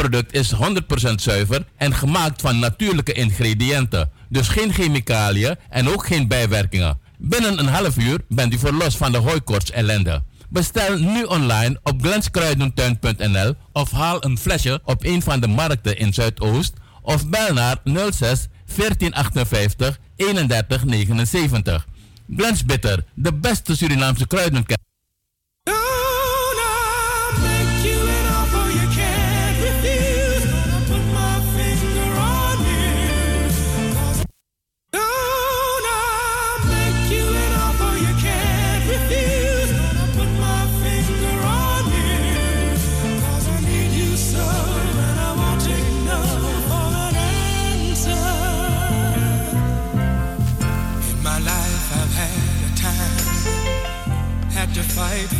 product is 100% zuiver en gemaakt van natuurlijke ingrediënten. Dus geen chemicaliën en ook geen bijwerkingen. Binnen een half uur bent u verlost van de hooikoorts ellende. Bestel nu online op glenskruidentuin.nl of haal een flesje op een van de markten in Zuidoost of bel naar 06 1458 3179. Glens Bitter, de beste Surinaamse kruidenkenner.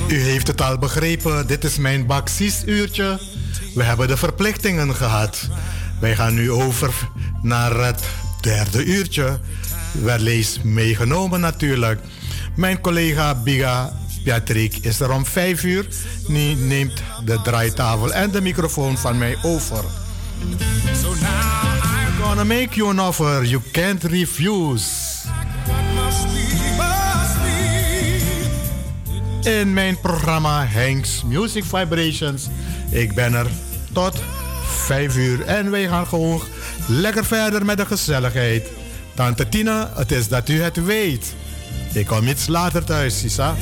U heeft het al begrepen, dit is mijn uurtje. We hebben de verplichtingen gehad. Wij gaan nu over naar het derde uurtje. Wellees meegenomen natuurlijk. Mijn collega Biga Patrick is er om vijf uur. Die neemt de draaitafel en de microfoon van mij over. So now I'm gonna make you an offer you can't refuse. In mijn programma Hanks Music Vibrations. Ik ben er tot 5 uur en wij gaan gewoon lekker verder met de gezelligheid. Tante Tina, het is dat u het weet. Ik kom iets later thuis, Sisa.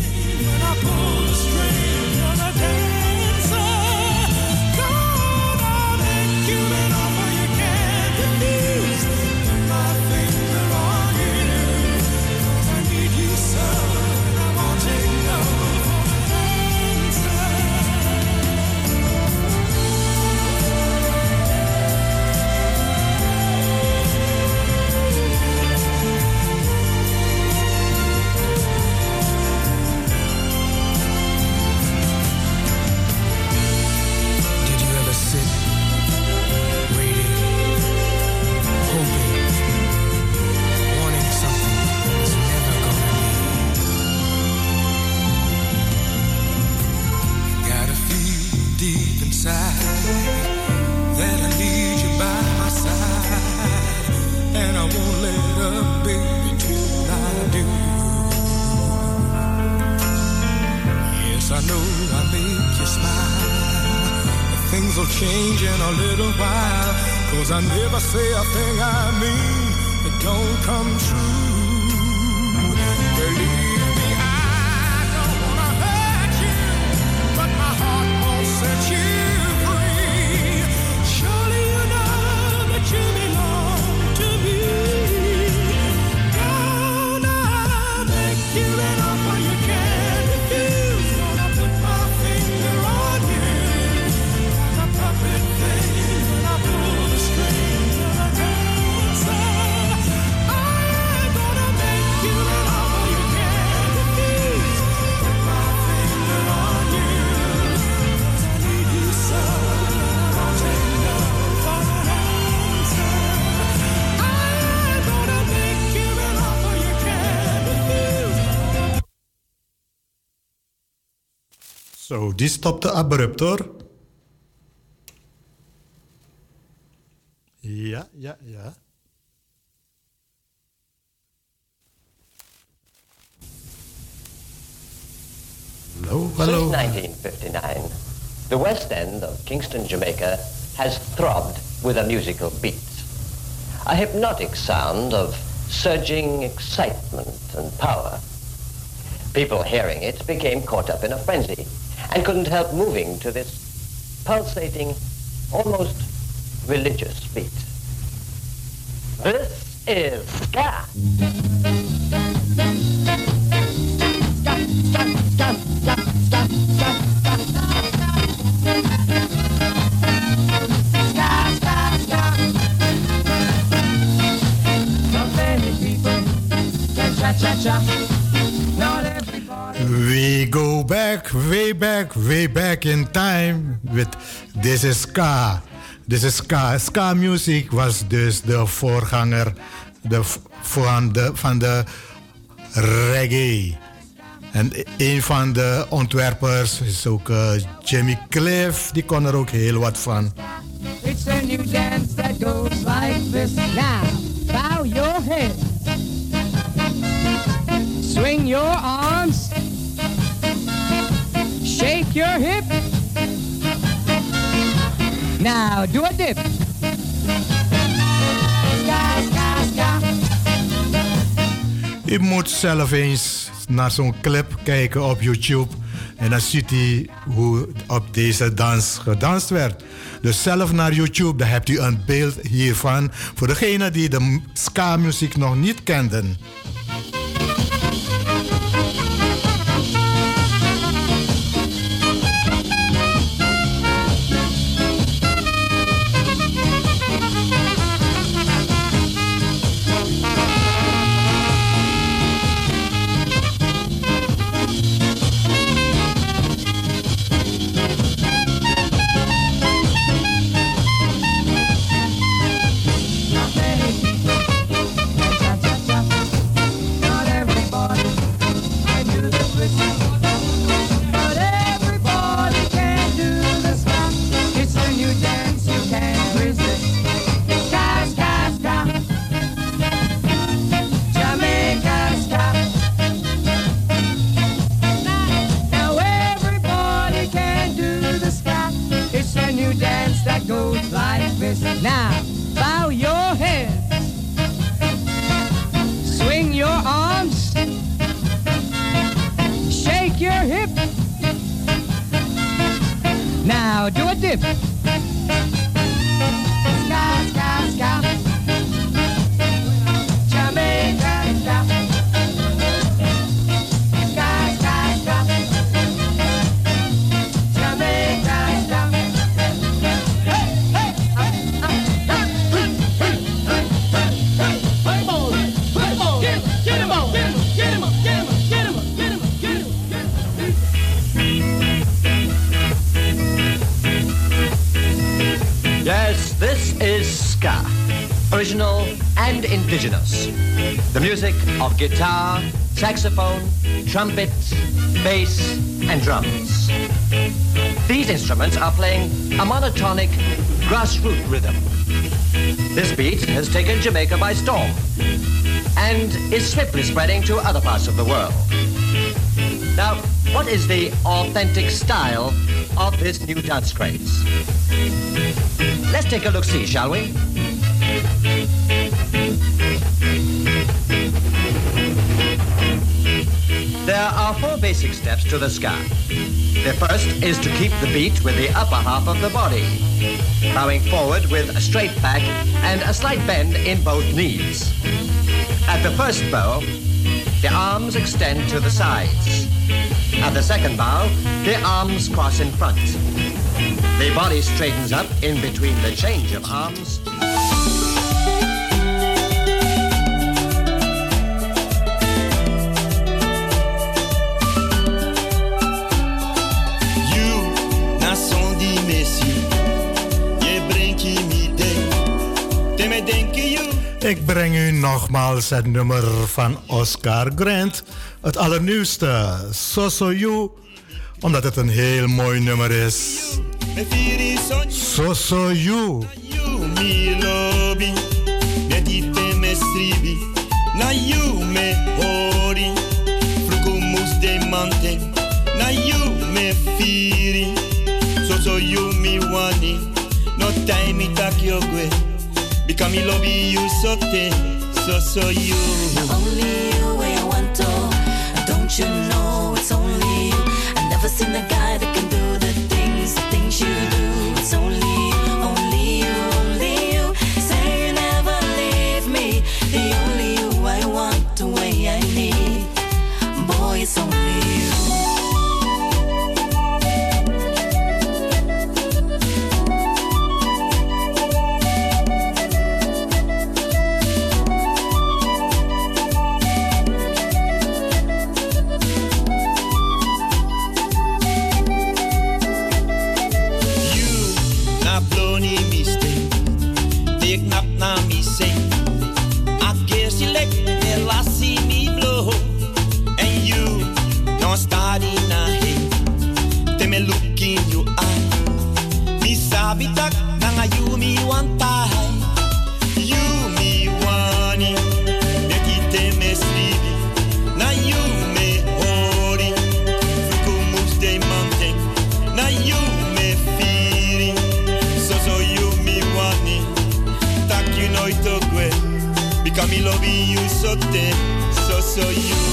Zo, die stopte abrupt hoor. Ja, ja, ja. Hallo, hallo. Since 1959, the West End of Kingston, Jamaica has throbbed with a musical beat. A hypnotic sound of surging excitement and power. People hearing it became caught up in a frenzy and couldn't help moving to this pulsating, almost religious beat. This is ska. cha-cha-cha. We go back, way back, way back in time with This is Ska. This is Ska. Ska music was dus de voorganger de, van, de, van de reggae. En een van de ontwerpers is ook uh, Jimmy Cliff, die kon er ook heel wat van. It's a new dance that goes like this. Now, bow your head. Swing your arms. Shake your hip. Now, do a dip. U moet zelf eens naar zo'n clip kijken op YouTube. En dan ziet u hoe op deze dans gedanst werd. Dus zelf naar YouTube, dan hebt u een beeld hiervan. Voor degenen die de ska-muziek nog niet kenden. Original and indigenous. The music of guitar, saxophone, trumpet, bass, and drums. These instruments are playing a monotonic grassroots rhythm. This beat has taken Jamaica by storm and is swiftly spreading to other parts of the world. Now, what is the authentic style of this new dance craze? Let's take a look see, shall we? There are four basic steps to the ska. The first is to keep the beat with the upper half of the body, bowing forward with a straight back and a slight bend in both knees. At the first bow, the arms extend to the sides. At the second bow, the arms cross in front. The body straightens up in between the change of arms. Ik breng u nogmaals het nummer van Oscar Grant. Het allernieuwste, So So You. Omdat het een heel mooi nummer is. So So You. na you me hori, de mante, na you me firi, so so you me wani, no time me tak yo gwe, because me lobby you so so so you. Only you I want to. Don't you know it's only you? I never seen a guy that って注いよ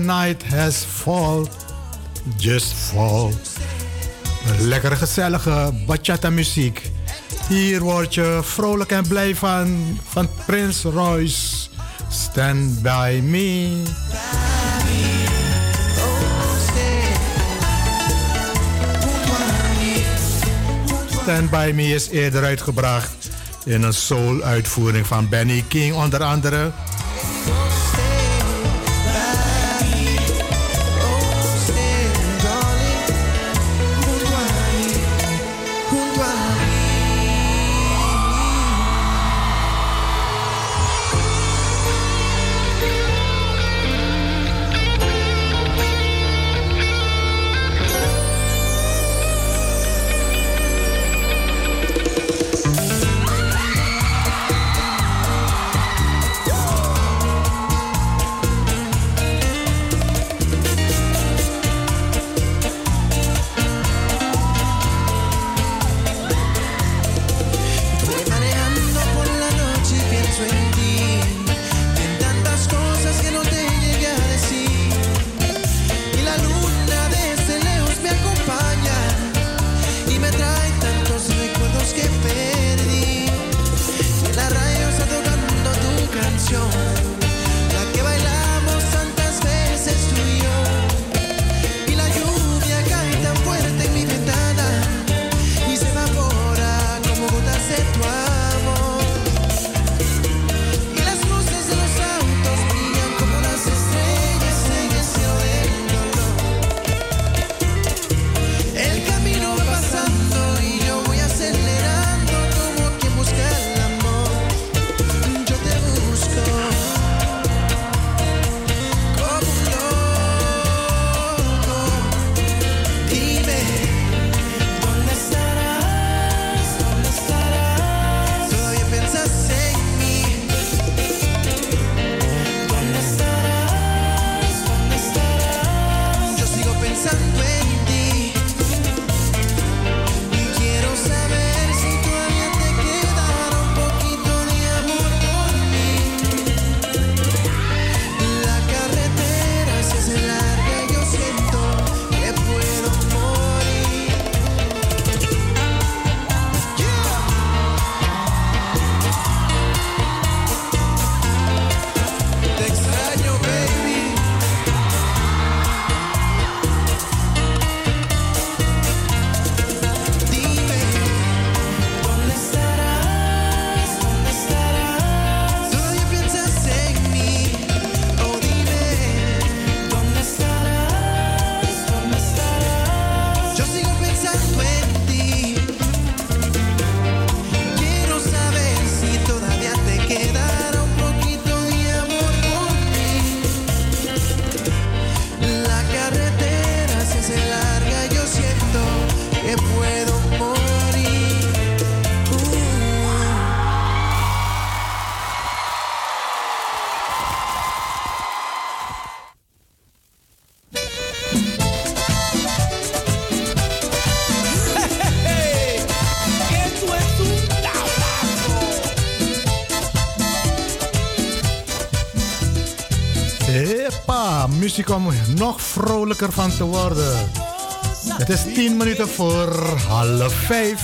night has fall, just fall. Lekker gezellige bachata muziek. Hier word je vrolijk en blij van, van Prins Royce. Stand by me. Stand By Me is eerder uitgebracht in een soul-uitvoering van Benny King onder andere. muziek om nog vrolijker van te worden. Het is 10 minuten voor half 5.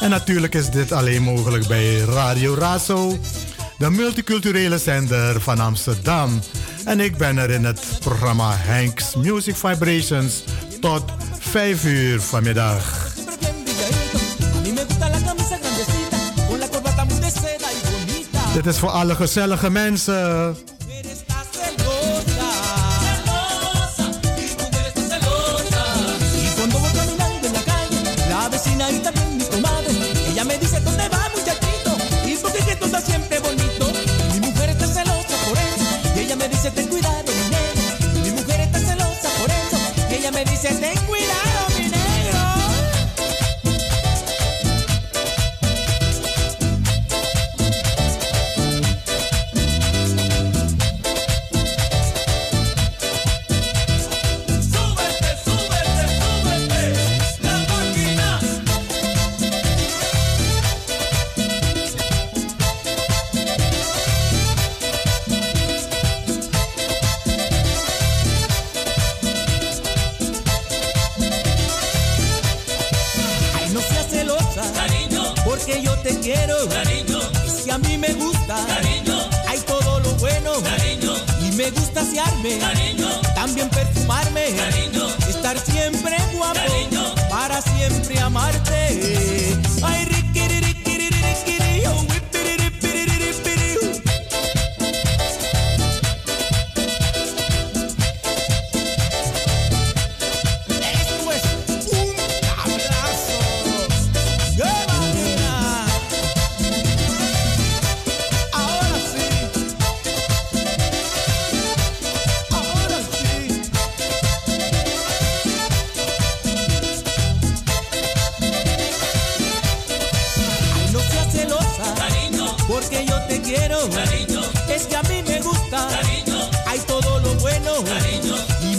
En natuurlijk is dit alleen mogelijk bij Radio Razo, de multiculturele zender van Amsterdam. En ik ben er in het programma Hanks Music Vibrations tot 5 uur vanmiddag. Dit is voor alle gezellige mensen.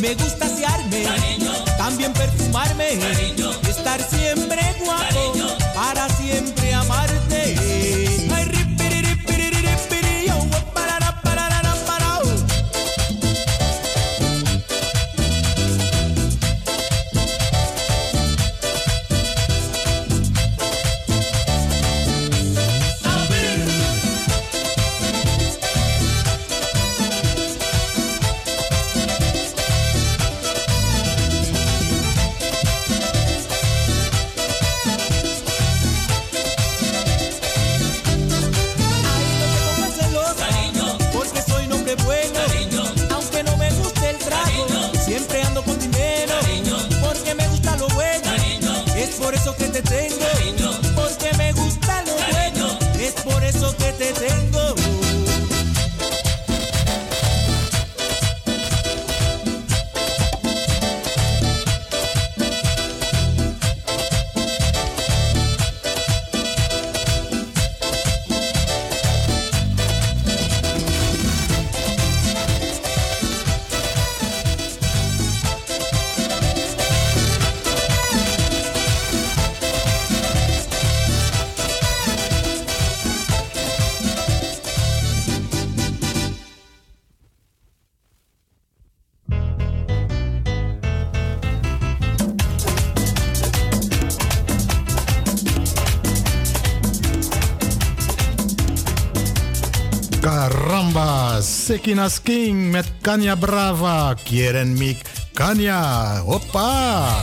me gusta asearme, también perfumarme. Cariño. Sekinas King met Kanya Brava. Kieren Mik, Kanya, hoppa!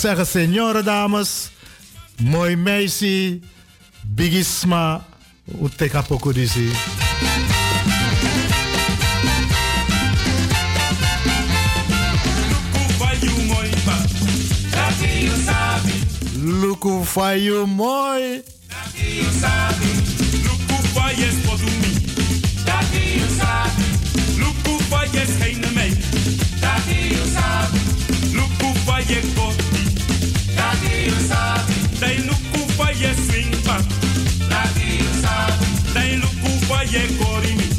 zeggen, senioren dames, mooi meisje, bigisma, uteka pokudisi. Luku fayu mooi. Luku fayes podumi. Dati you sabi. Luku fayes heine mei. Dati you sabi. Luku fayek podumi. y el me.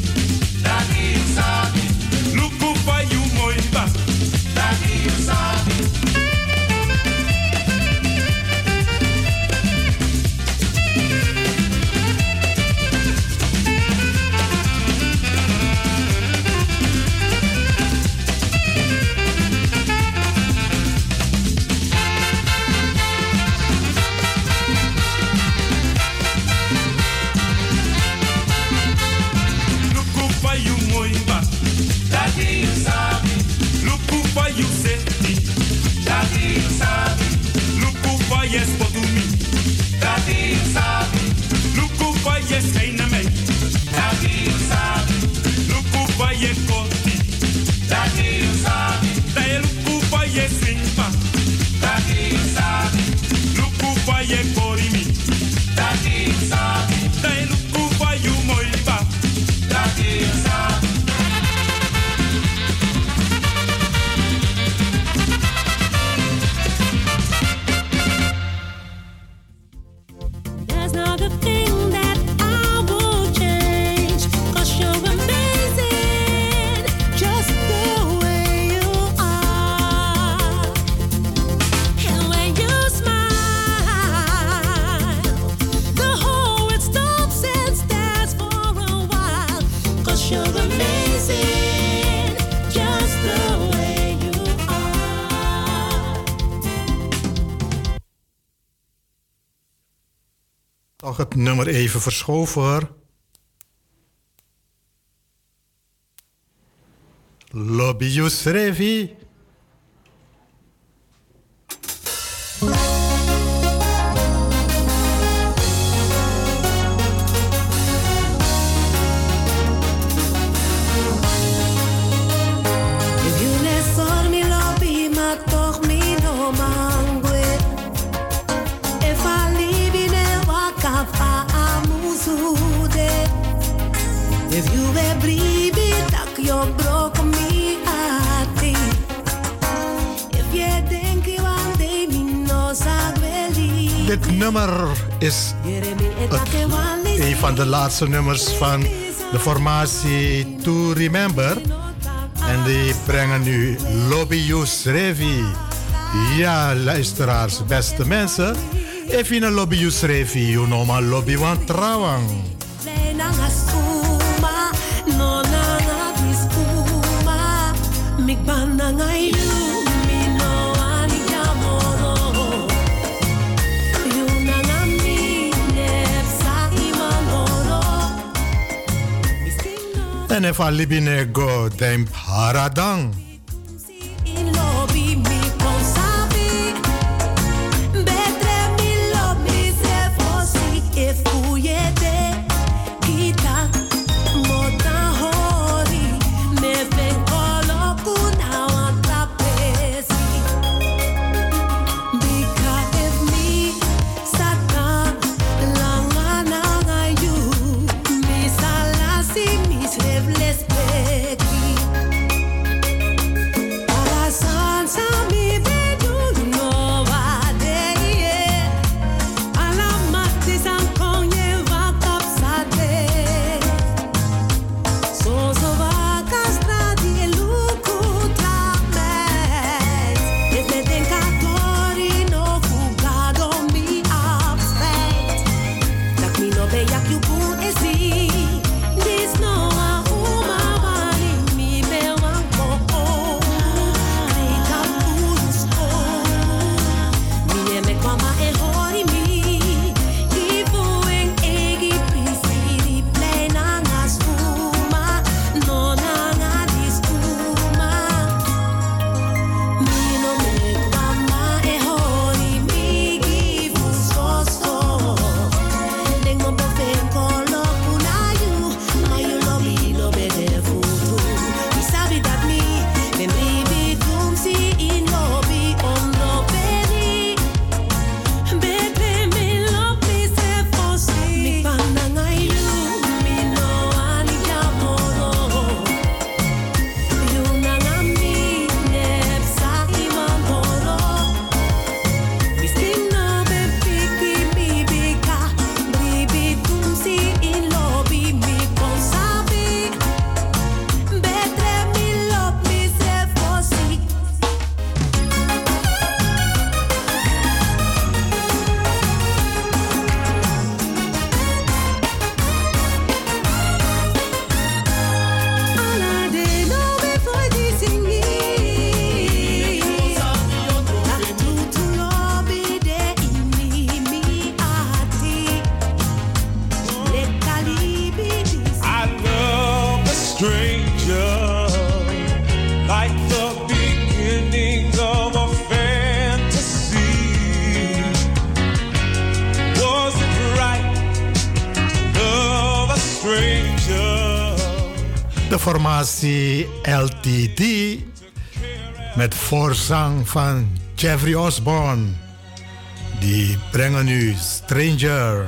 maar even verschoven hoor. Lobby laatste nummers van de formatie To Remember. En die brengen nu Lobbyus Revi. Ja, luisteraars, beste mensen. Even een Lobbyus Revi, you know, maar Lobby want Trouwang. van Libine go. Generatie LTD met voorzang van Jeffrey Osborne. Die brengen nu Stranger.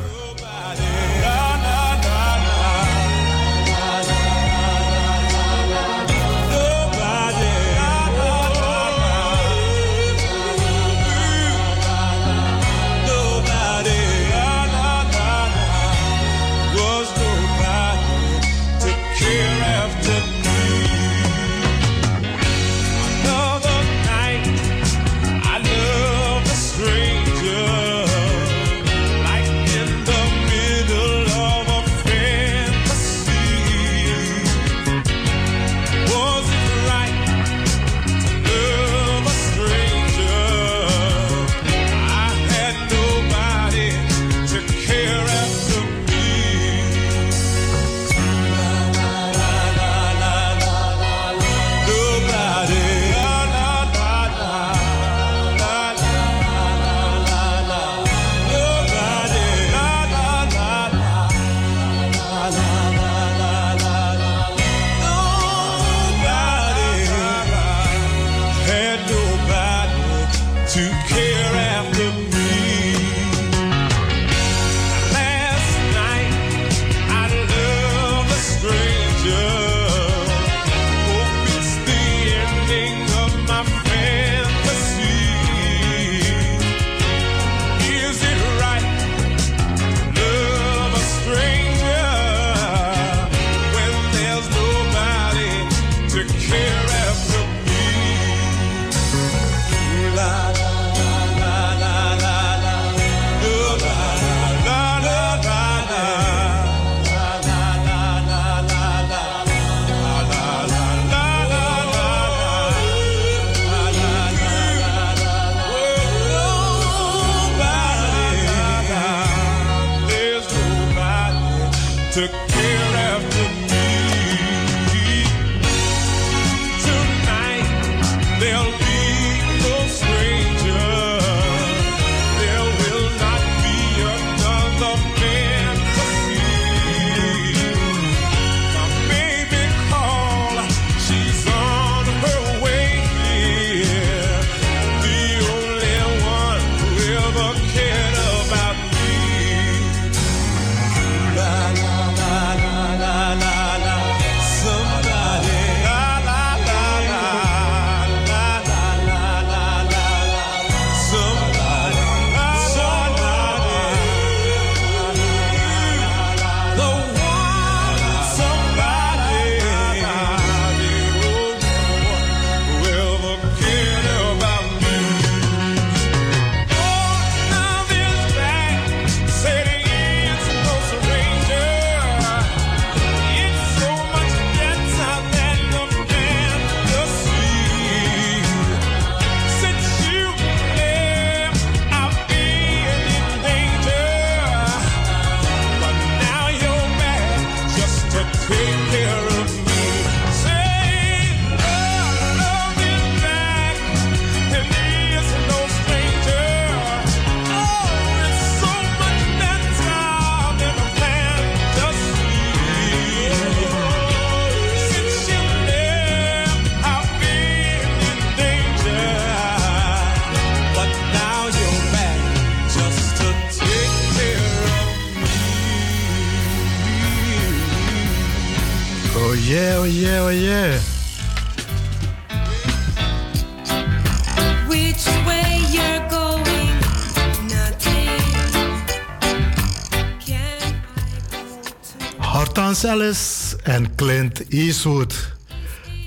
Alice en Clint Eastwood.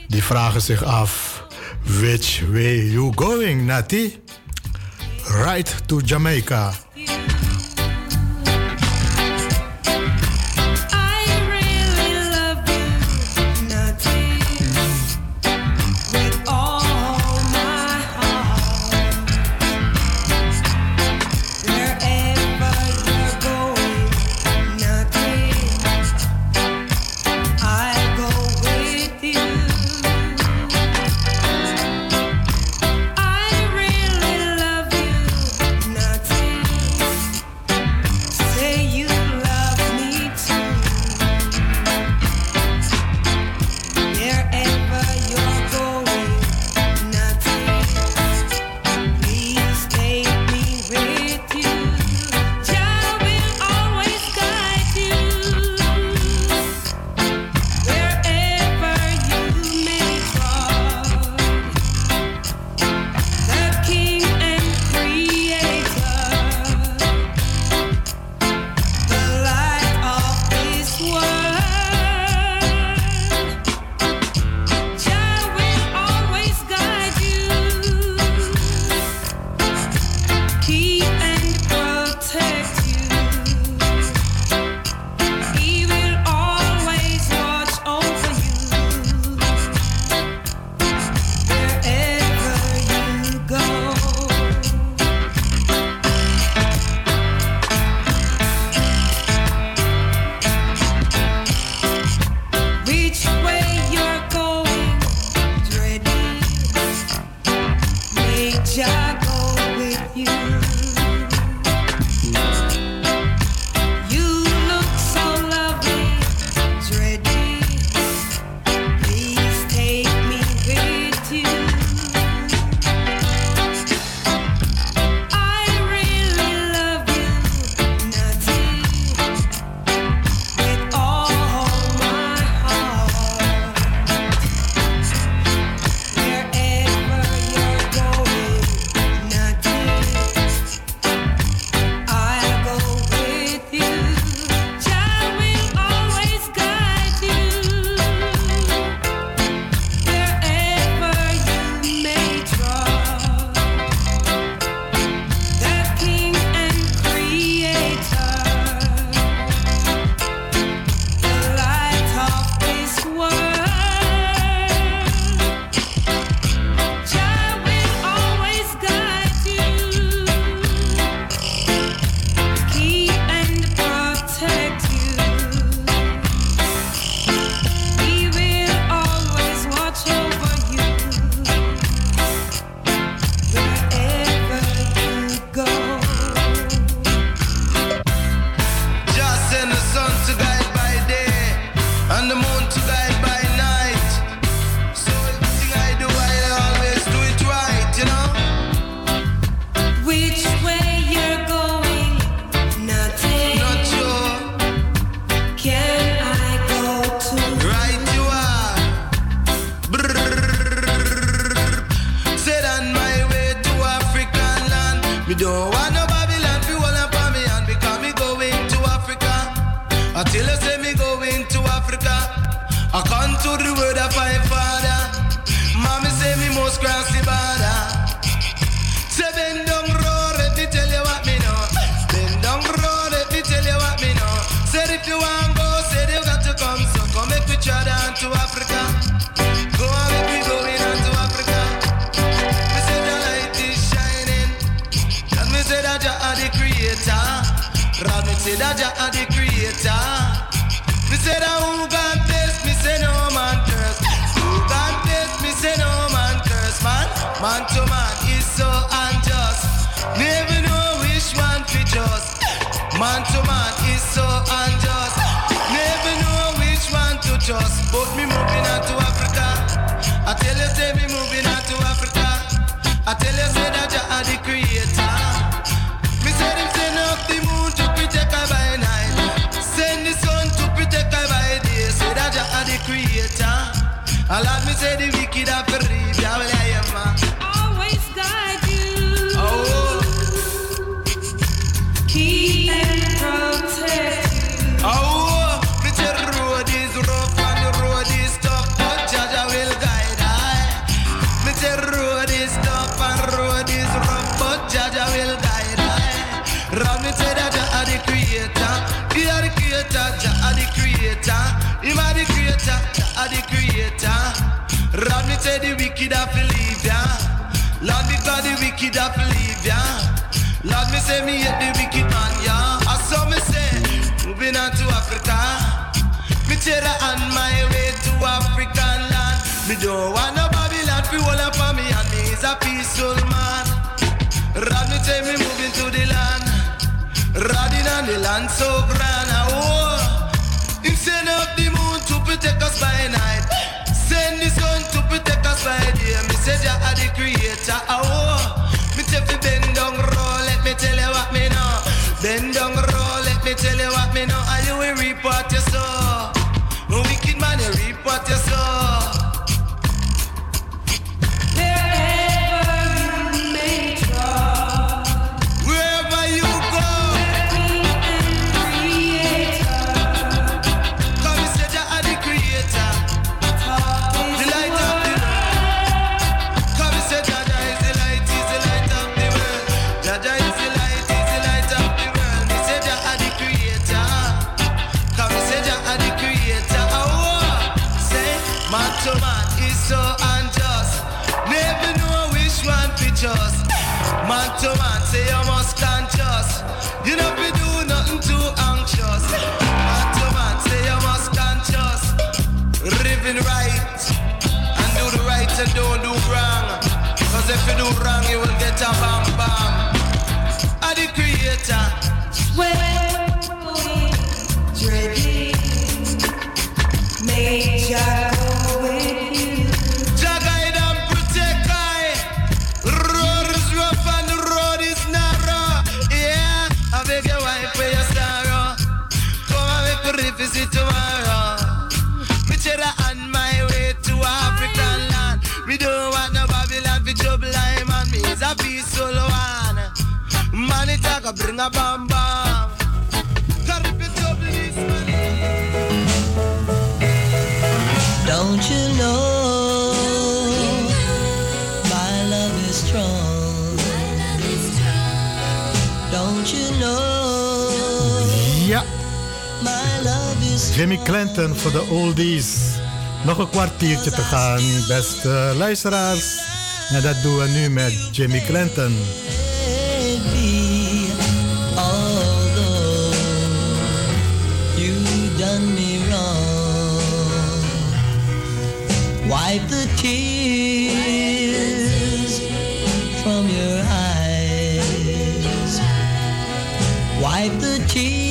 Die vragen zich af: Which way you going, Natty? Right to Jamaica. A lot me say the wicked have that believe ya. Lord, me say me hate the wicked man, yeah. I saw me say, moving on to Africa. Me cheddar on my way to African land. Me don't want no Babylon fi hold up on me, and me is a peaceful man. Lord, me say me moving to the land. Riding on the land so grand, oh. Him send up the moon to protect us by night. Send the sun to protect us by day. Me say Jah are the creator, oh. Me tell you bend down roll, let me tell you what me know. Bend down roll, let me tell you what me know. Are you a report? what you sow. say don't do wrong. Cause if you do wrong, you will get a bam bam. I'm the creator. Wait. it, I can bring a bam bam. Don't you know my love is strong? Don't you know? Ja. My love is strong. Jimmy Clinton voor de oldies. Nog een kwartiertje te gaan, beste luisteraars. En dat doen we nu met Jimmy Clinton. Wipe the tears from your eyes. Wipe the tears.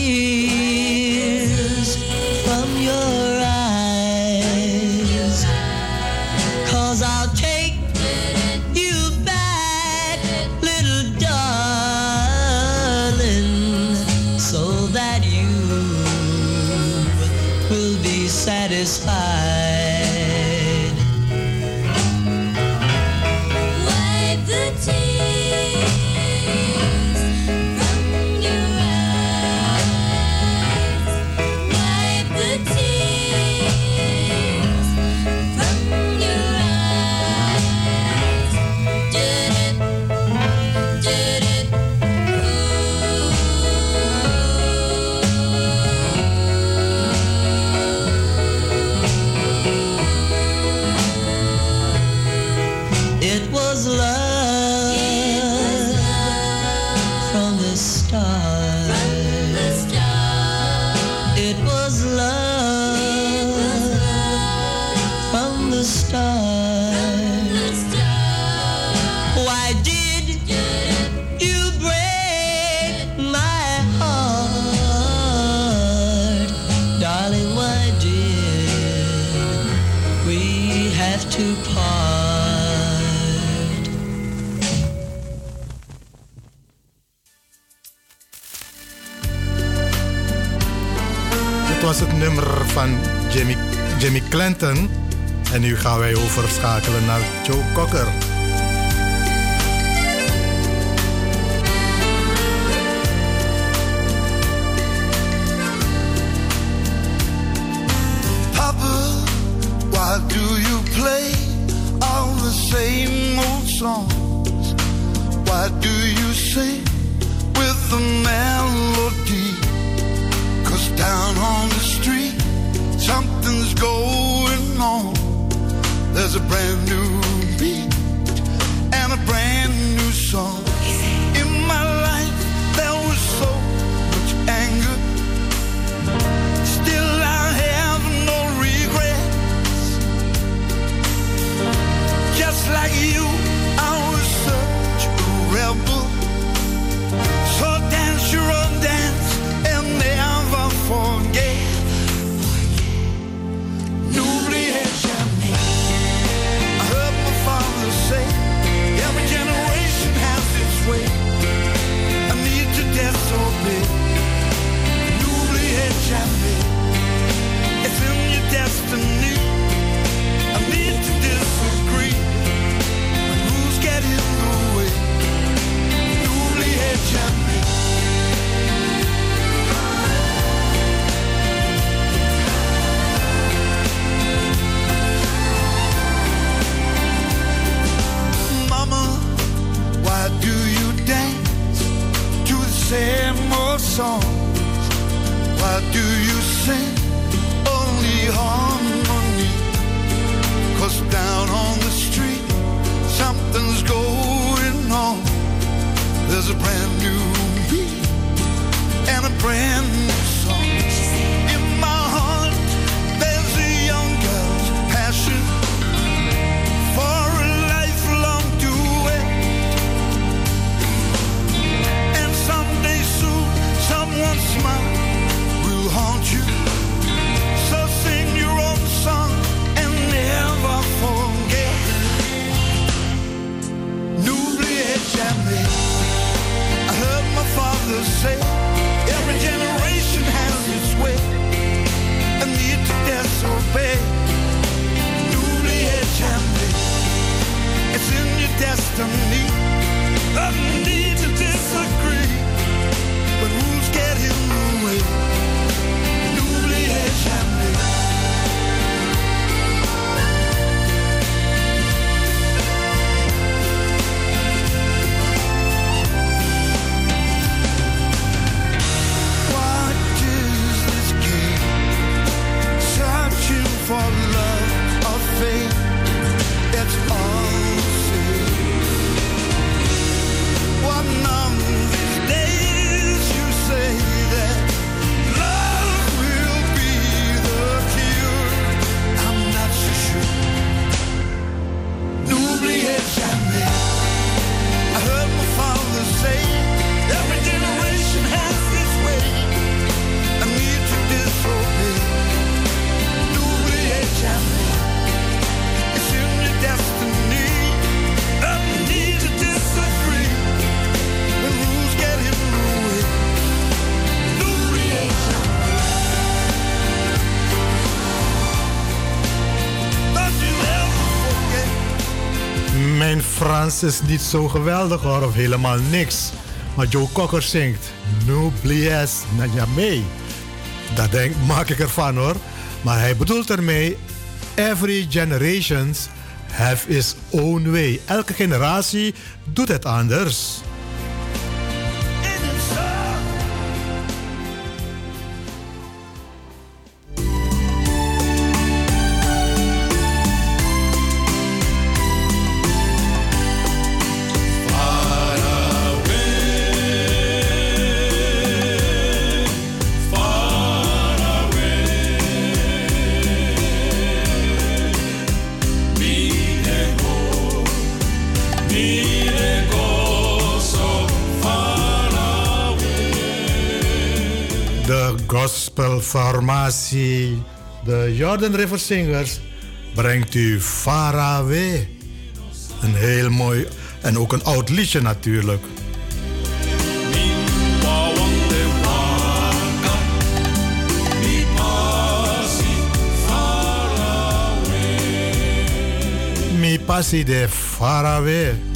Clinton. En nu gaan wij overschakelen naar Joe Cocker. Is niet zo geweldig hoor, of helemaal niks. Maar Joe Cocker zingt no Nublies Nanyame. Dat denk, maak ik ervan hoor. Maar hij bedoelt ermee: Every generation have its own way. Elke generatie doet het anders. De Jordan River Singers, brengt u Faraway. Een heel mooi en ook een oud liedje natuurlijk. Mi passi de Faraway.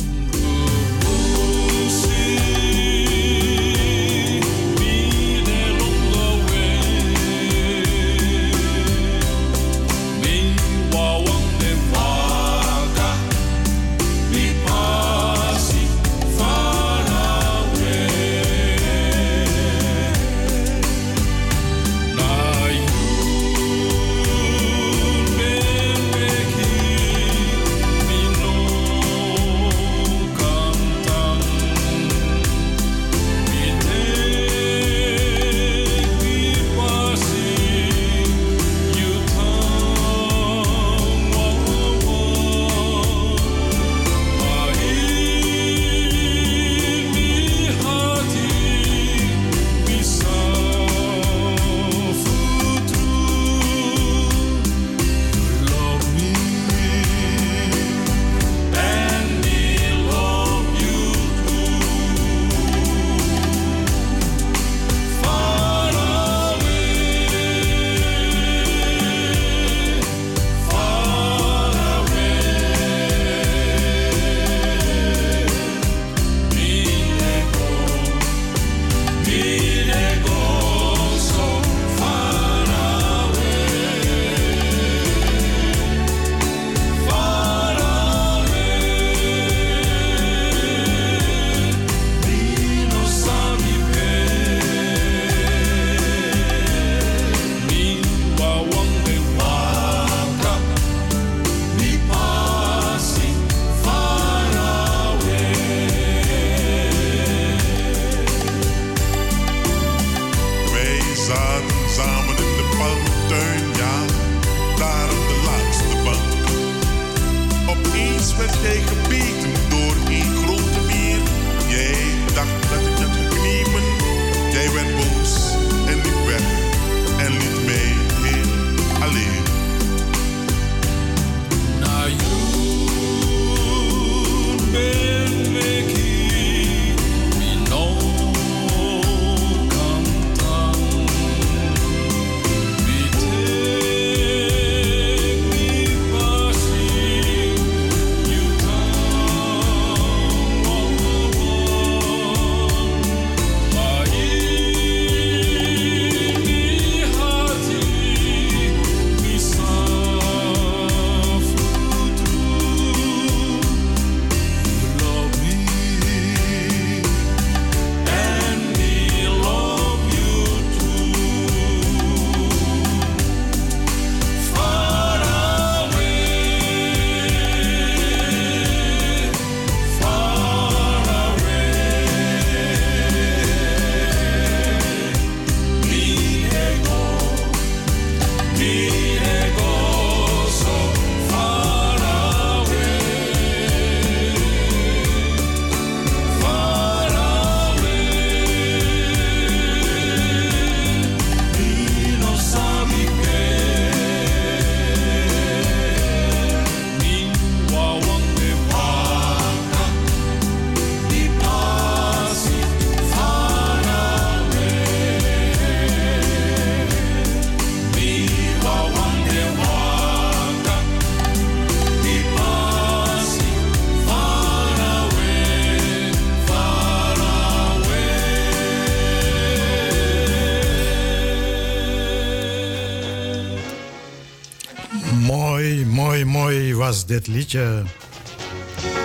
Dit liedje.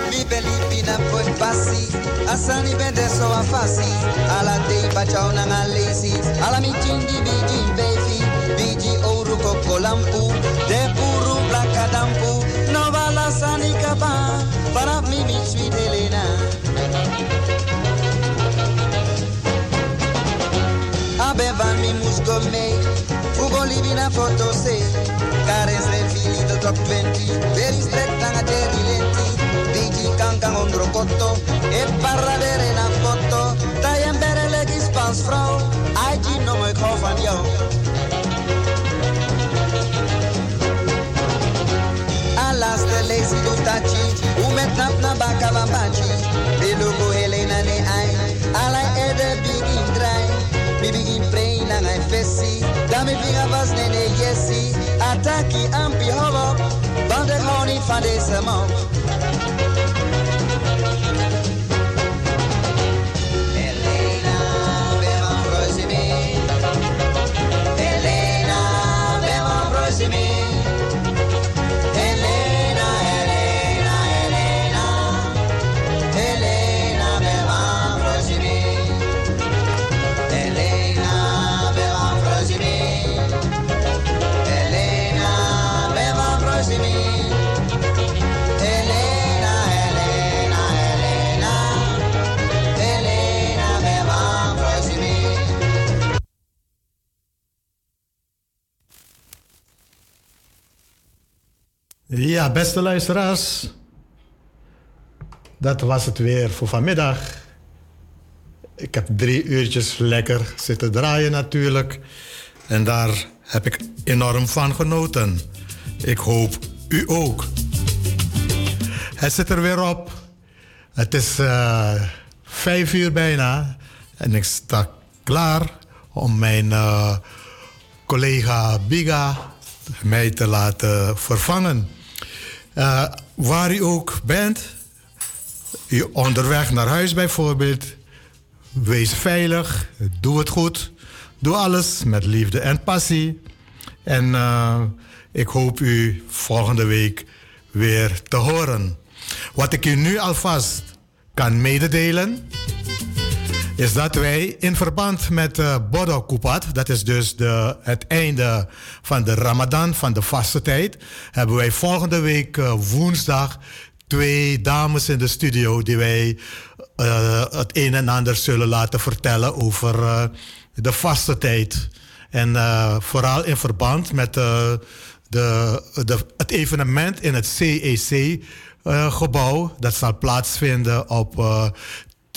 Mi believe in a foot passy. Asani bende so a fasi. Ala day bachao nang a lazy. Ala mi chindi biji baby. Biji oru koko lampu. De puru blanca dampu. No bala sani kaba. Para mi mi sweet Helena. Abe van mi musgo Who gon' live in a photo say? Fili top 20. Very straight tanga cherry lenti. Digi kankan ondro kotto. E parra vere na foto. Tayen bere legis pans vrouw. Aji no me kau van jou. Alas de lazy do tachi. U met nap na baka van bachi. Helena ne ai. Alai ede big in dry. Mi pre tena naifesi damipinga vasnene yesi ataki ampiholo vandehoni fandesemo Ja, beste luisteraars. Dat was het weer voor vanmiddag. Ik heb drie uurtjes lekker zitten draaien natuurlijk. En daar heb ik enorm van genoten. Ik hoop u ook. Het zit er weer op. Het is eh, vijf uur bijna. En ik sta klaar om mijn eh, collega Biga mij te laten vervangen. Eh, waar u ook bent, u onderweg naar huis bijvoorbeeld, wees veilig, doe het goed, doe alles met liefde en passie. En eh, ik hoop u volgende week weer te horen. Wat ik u nu alvast kan mededelen, is dat wij in verband met uh, Bodo Kupat, dat is dus de, het einde van de Ramadan, van de vaste tijd, hebben wij volgende week eh, woensdag twee dames in de studio die wij eh, het een en ander zullen laten vertellen over eh, de vaste tijd. En eh, vooral in verband met eh, de, de, het evenement in het CEC-gebouw. dat zal plaatsvinden op eh,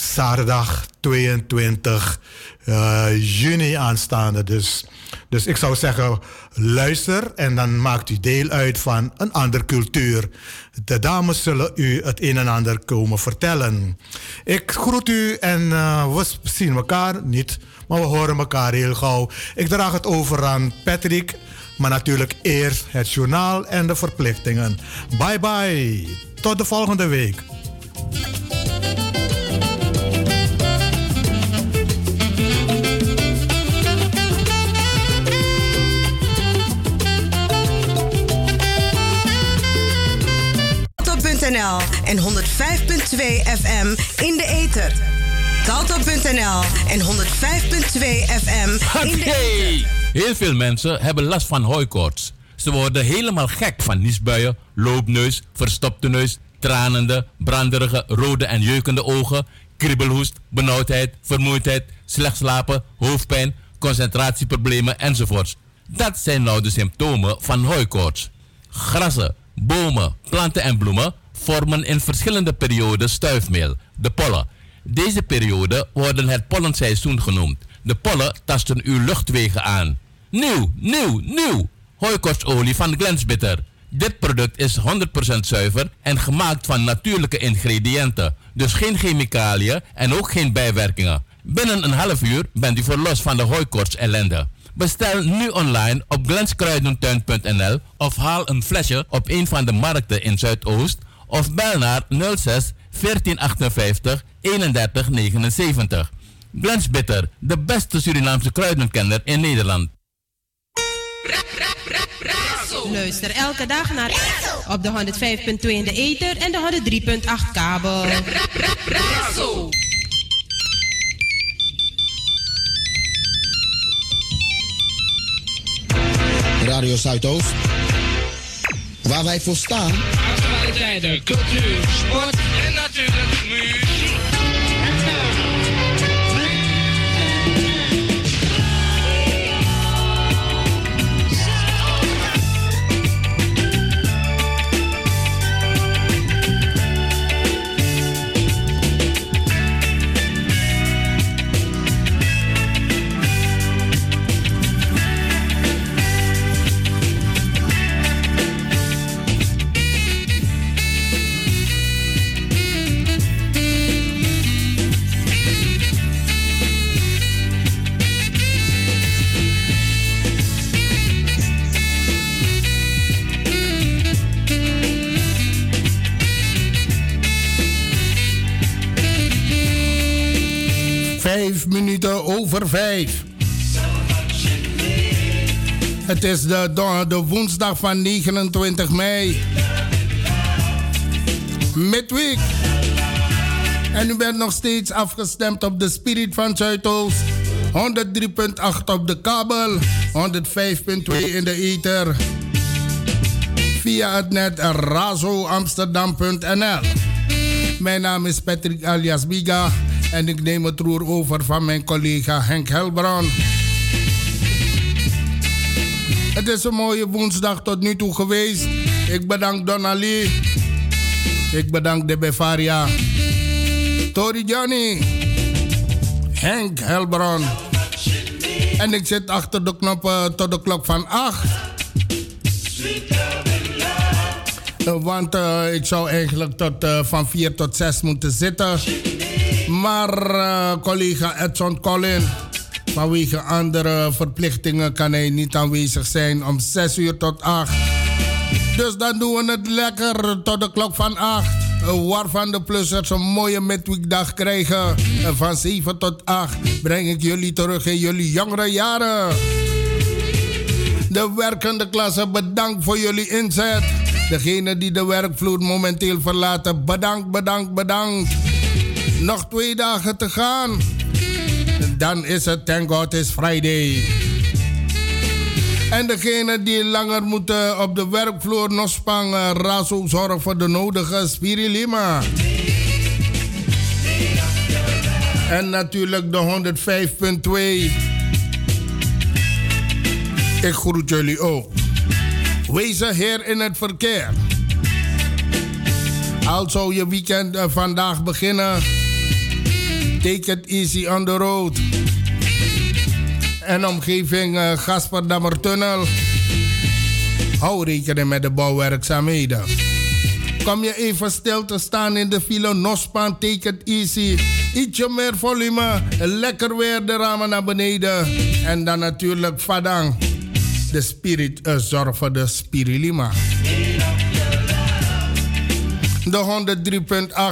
zaterdag 22 eh, juni aanstaande. Dus, dus ik zou zeggen, luister en dan maakt u deel uit van een andere cultuur. De dames zullen u het een en ander komen vertellen. Ik groet u en eh, we zien elkaar niet, maar we horen elkaar heel gauw. Ik draag het over aan Patrick, maar natuurlijk eerst het journaal en de verplichtingen. Bye bye, tot de volgende week. Salto.nl en 105.2 FM in de ether. Salto.nl en 105.2 FM in de Hey! Heel veel mensen hebben last van hooikoorts. Ze worden helemaal gek van niesbuien, loopneus, verstopte neus, tranende, branderige, rode en jeukende ogen, kriebelhoest, benauwdheid, vermoeidheid, slecht slapen, hoofdpijn, concentratieproblemen enzovoorts. Dat zijn nou de symptomen van hooikoorts. Grassen, bomen, planten en bloemen vormen in verschillende perioden stuifmeel, de pollen. Deze perioden worden het pollenseizoen genoemd. De pollen tasten uw luchtwegen aan. Nieuw, nieuw, nieuw! Hooikorstolie van Glensbitter. Dit product is 100% zuiver en gemaakt van natuurlijke ingrediënten. Dus geen chemicaliën en ook geen bijwerkingen. Binnen een half uur bent u verlost van de hooikorts ellende. Bestel nu online op glenskruidentuin.nl of haal een flesje op een van de markten in Zuidoost of bel naar 06 1458 31 79. Glens Bitter, de beste Surinaamse kruidenkenner in Nederland. Luister elke dag naar op de 105.2 in de ether en de 103.8 kabel. Radio Zuidoost. Waar wij voor staan. Actualiteiten, cultuur, sport en natuurlijk muziek. Minuten over 5. Het is de, de woensdag van 29 mei. Midweek. En u bent nog steeds afgestemd op de Spirit van Zuidoost. 103.8 op de kabel, 105.2 in de ether. Via het net razoamsterdam.nl. Mijn naam is Patrick alias Biga en ik neem het roer over van mijn collega Henk Helbron. Het is een mooie woensdag tot nu toe geweest. Ik bedank Donali. Ik bedank de Bevaria. Tori Johnny. Henk Helbron. En ik zit achter de knoppen tot de klok van 8. Want uh, ik zou eigenlijk tot, van 4 tot 6 moeten zitten. Maar uh, collega Edson Collin, vanwege andere verplichtingen kan hij niet aanwezig zijn om 6 uur tot 8. Dus dan doen we het lekker tot de klok van 8. Waarvan de plussers een mooie midweekdag krijgen. En van 7 tot 8 breng ik jullie terug in jullie jongere jaren. De werkende klasse, bedankt voor jullie inzet. Degene die de werkvloer momenteel verlaten, bedankt, bedankt, bedankt. Nog twee dagen te gaan. Dan is het Thank God It's Friday. En degene die langer moeten op de werkvloer nog spangen, razo zorg voor de nodige spirilima. En natuurlijk de 105.2. Ik groet jullie ook. Wees er heer in het verkeer. Al zou je weekend uh, vandaag beginnen. Take it easy on the road. En omgeving uh, Gasperdammertunnel. Hou rekening met de bouwwerkzaamheden. Kom je even stil te staan in de file Nospan, take it easy. Ietsje meer volume, lekker weer de ramen naar beneden. En dan natuurlijk Fadang de spirit uh, de spirilima. De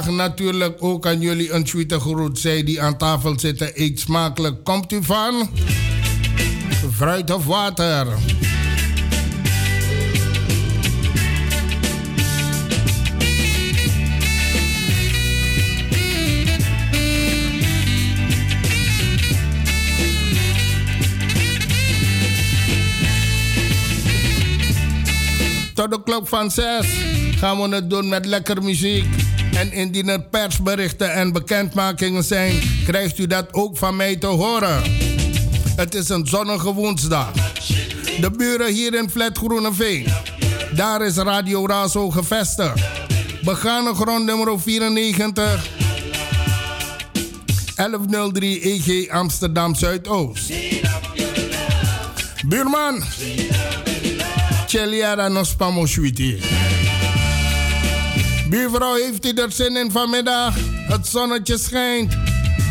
103.8 natuurlijk ook aan jullie een tweede groet. Zij die aan tafel zitten, eet smakelijk. Komt u van? Fruit of water? Tot de klok van 6 gaan we het doen met lekker muziek. En indien er persberichten en bekendmakingen zijn, krijgt u dat ook van mij te horen. Het is een zonnige woensdag. De buren hier in Flat Groeneveen. Daar is Radio Razo gevestigd. Begane grond nummer 94. 1103 EG Amsterdam Zuidoost. Buurman. Cheliara nos pamoshwiti. Buurvrouw heeft u er zin in vanmiddag? Het zonnetje schijnt.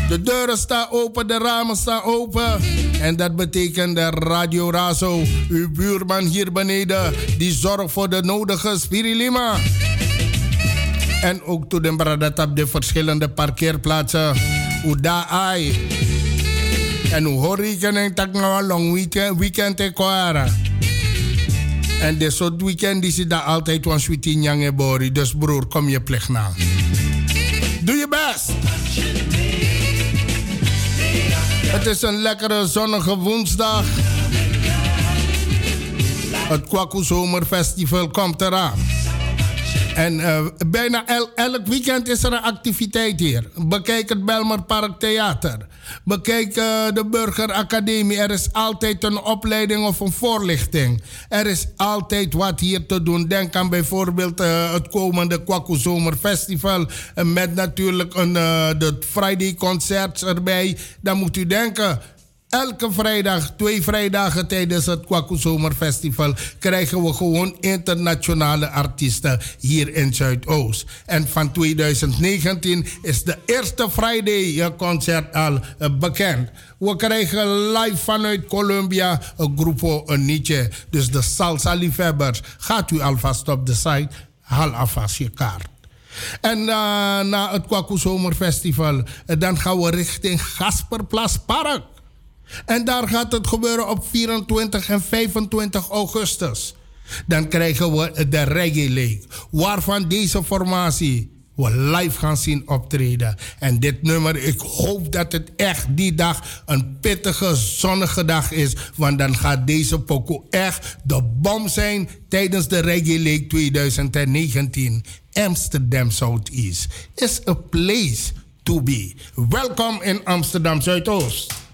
De deuren staan open, de ramen staan open. En dat betekent de Radio Razo, uw buurman hier beneden, die zorgt voor de nodige spirilima. En ook de bradat op de verschillende parkeerplaatsen. Hoe daar ai. En hoe hoor ik nou een long weekend, weekend te kwara. En dit soort weekend is daar altijd een sweetie nyange bori. Dus broer, kom je plicht na. Doe je best. Het is een lekkere zonnige woensdag. Het Kwaku Zomerfestival komt eraan. En uh, bijna el, elk weekend is er een activiteit hier. Bekijk het Belmer Park Theater. Bekijk uh, de Burgeracademie. Er is altijd een opleiding of een voorlichting. Er is altijd wat hier te doen. Denk aan bijvoorbeeld uh, het komende Kwaku Zomerfestival. met natuurlijk een, de Friday Concerts erbij. Dan moet u denken Elke vrijdag, twee vrijdagen tijdens het Kwaku Zomerfestival, krijgen we gewoon internationale artiesten hier in Zuidoost. En van 2019 is de eerste Friday concert al bekend. We krijgen live vanuit Colombia een Grupo Niche. Dus de salsa liefhebbers, gaat u alvast op de site, haal alvast je kaart. En eh, na het Kwaku Zomerfestival, eh, dan gaan we richting Gasperplas Park. En daar gaat het gebeuren op 24 en 25 augustus. Dan krijgen we de Reggae Lake, waarvan deze formatie we live gaan zien optreden. En dit nummer, ik hoop dat het echt die dag een pittige, zonnige dag is. Want dan gaat deze pokoe echt de bom zijn tijdens de Reggae Lake 2019. Amsterdam Southeast is a place to be. Welkom in Amsterdam Zuidoost.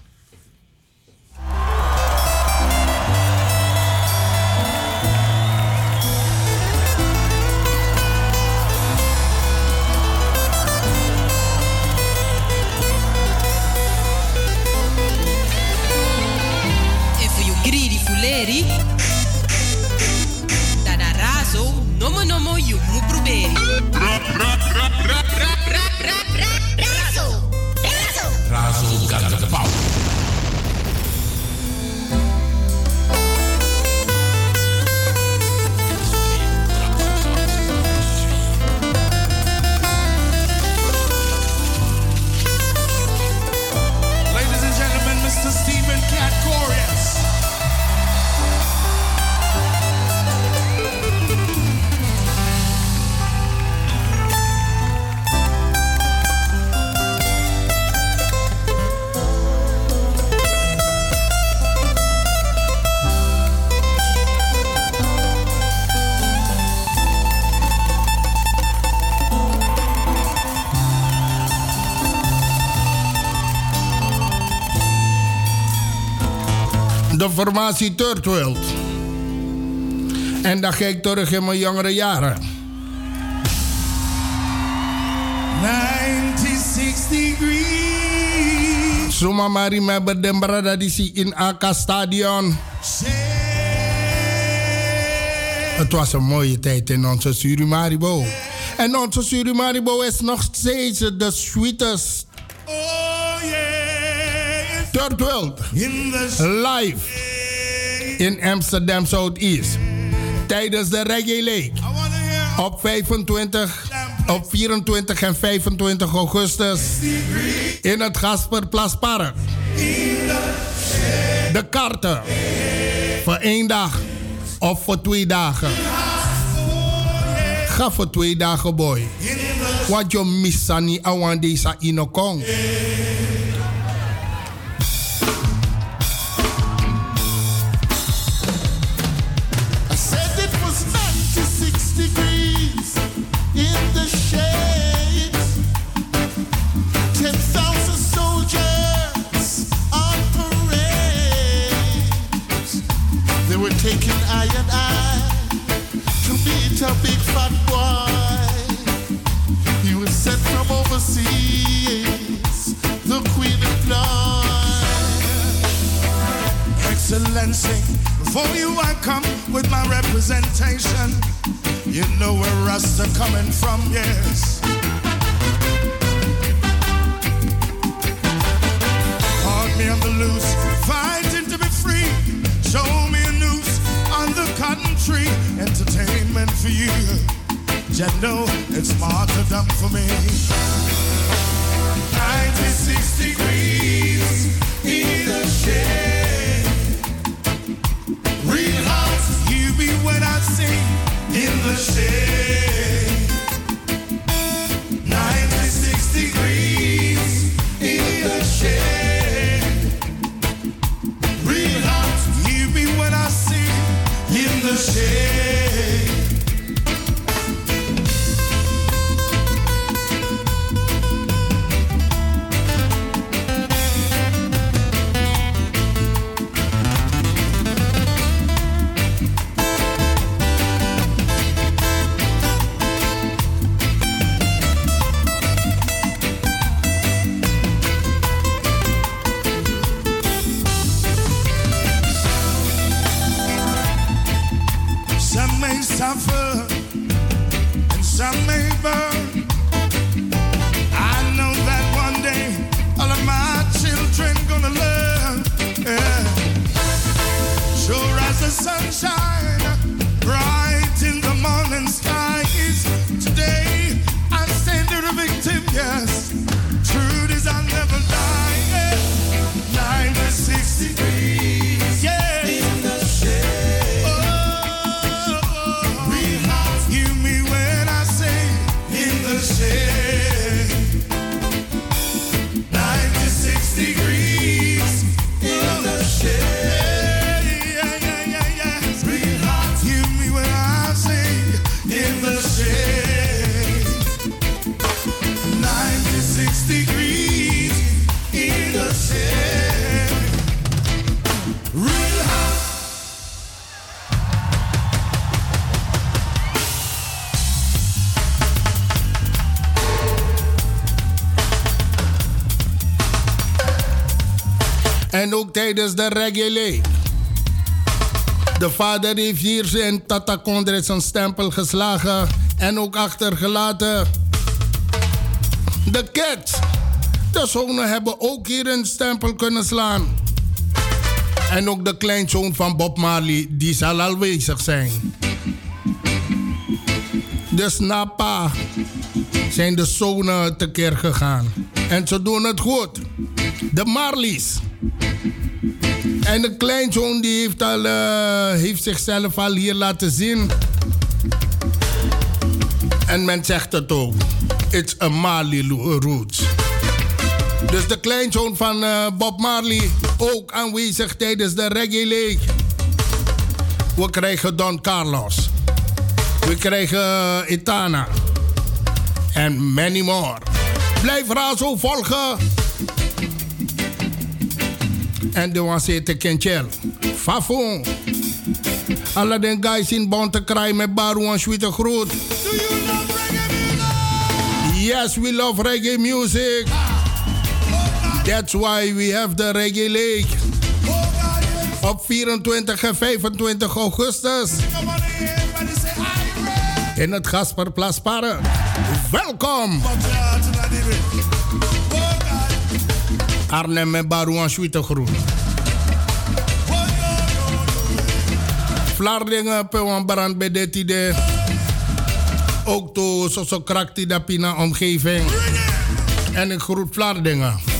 De formatie Third World. En dan ga ik terug in mijn jongere jaren. 96 degrees. Suma maar remember zie in AK Stadion. Het was een mooie tijd in onze Surimaribo. En onze Surimaribo is nog steeds de sweetest. Third World. Live in Amsterdam Southeast. Tijdens de Reggae Lake. Op 25, op 24 en 25 augustus. In het Gasperplaspark. De kaarten. Voor één dag. Of voor twee dagen. Ga voor twee dagen, boy. Want je mist aan deze inokong. From overseas, the Queen of. Excellency, before you I come with my representation. You know where coming from, yes. Caught me on the loose, fighting to be free. Show me a noose on the cotton tree. Entertainment for you. You know it's martyrdom for me. 96 degrees in the shade. Real hot, you be when I sing in the shade. Ook tijdens de leek. De vader heeft hier zijn Tata Kondret zijn stempel geslagen en ook achtergelaten. De Cats, de zonen hebben ook hier een stempel kunnen slaan. En ook de kleinzoon van Bob Marley, die zal aanwezig zijn. Dus na pa zijn de zonen tekeer gegaan. En ze doen het goed. De Marleys. En de kleinzoon die heeft, al, eh, heeft zichzelf al hier laten zien. En men zegt het ook. It's a Marley lo- roots. Dus de kleinzoon van eh, Bob Marley ook aanwezig tijdens de reggae league. We krijgen Don Carlos. We krijgen eh, Etana. En many more. Blijf Razo volgen. En de was te Kenchel. Fafon. Alle den guys in Bonte Kraai met Baru en Sweete Groot. Yes, we love reggae music. That's why we have the Reggae League. Op 24 en 25 augustus. In het Gasperplas Park. Welkom. Arnhem en Barouan Sweete Groen. Vlaardingen, Pewan Brand bij dit idee. Ook to Soso Krakti da Pina omgeving. En ik groet Vlaardingen.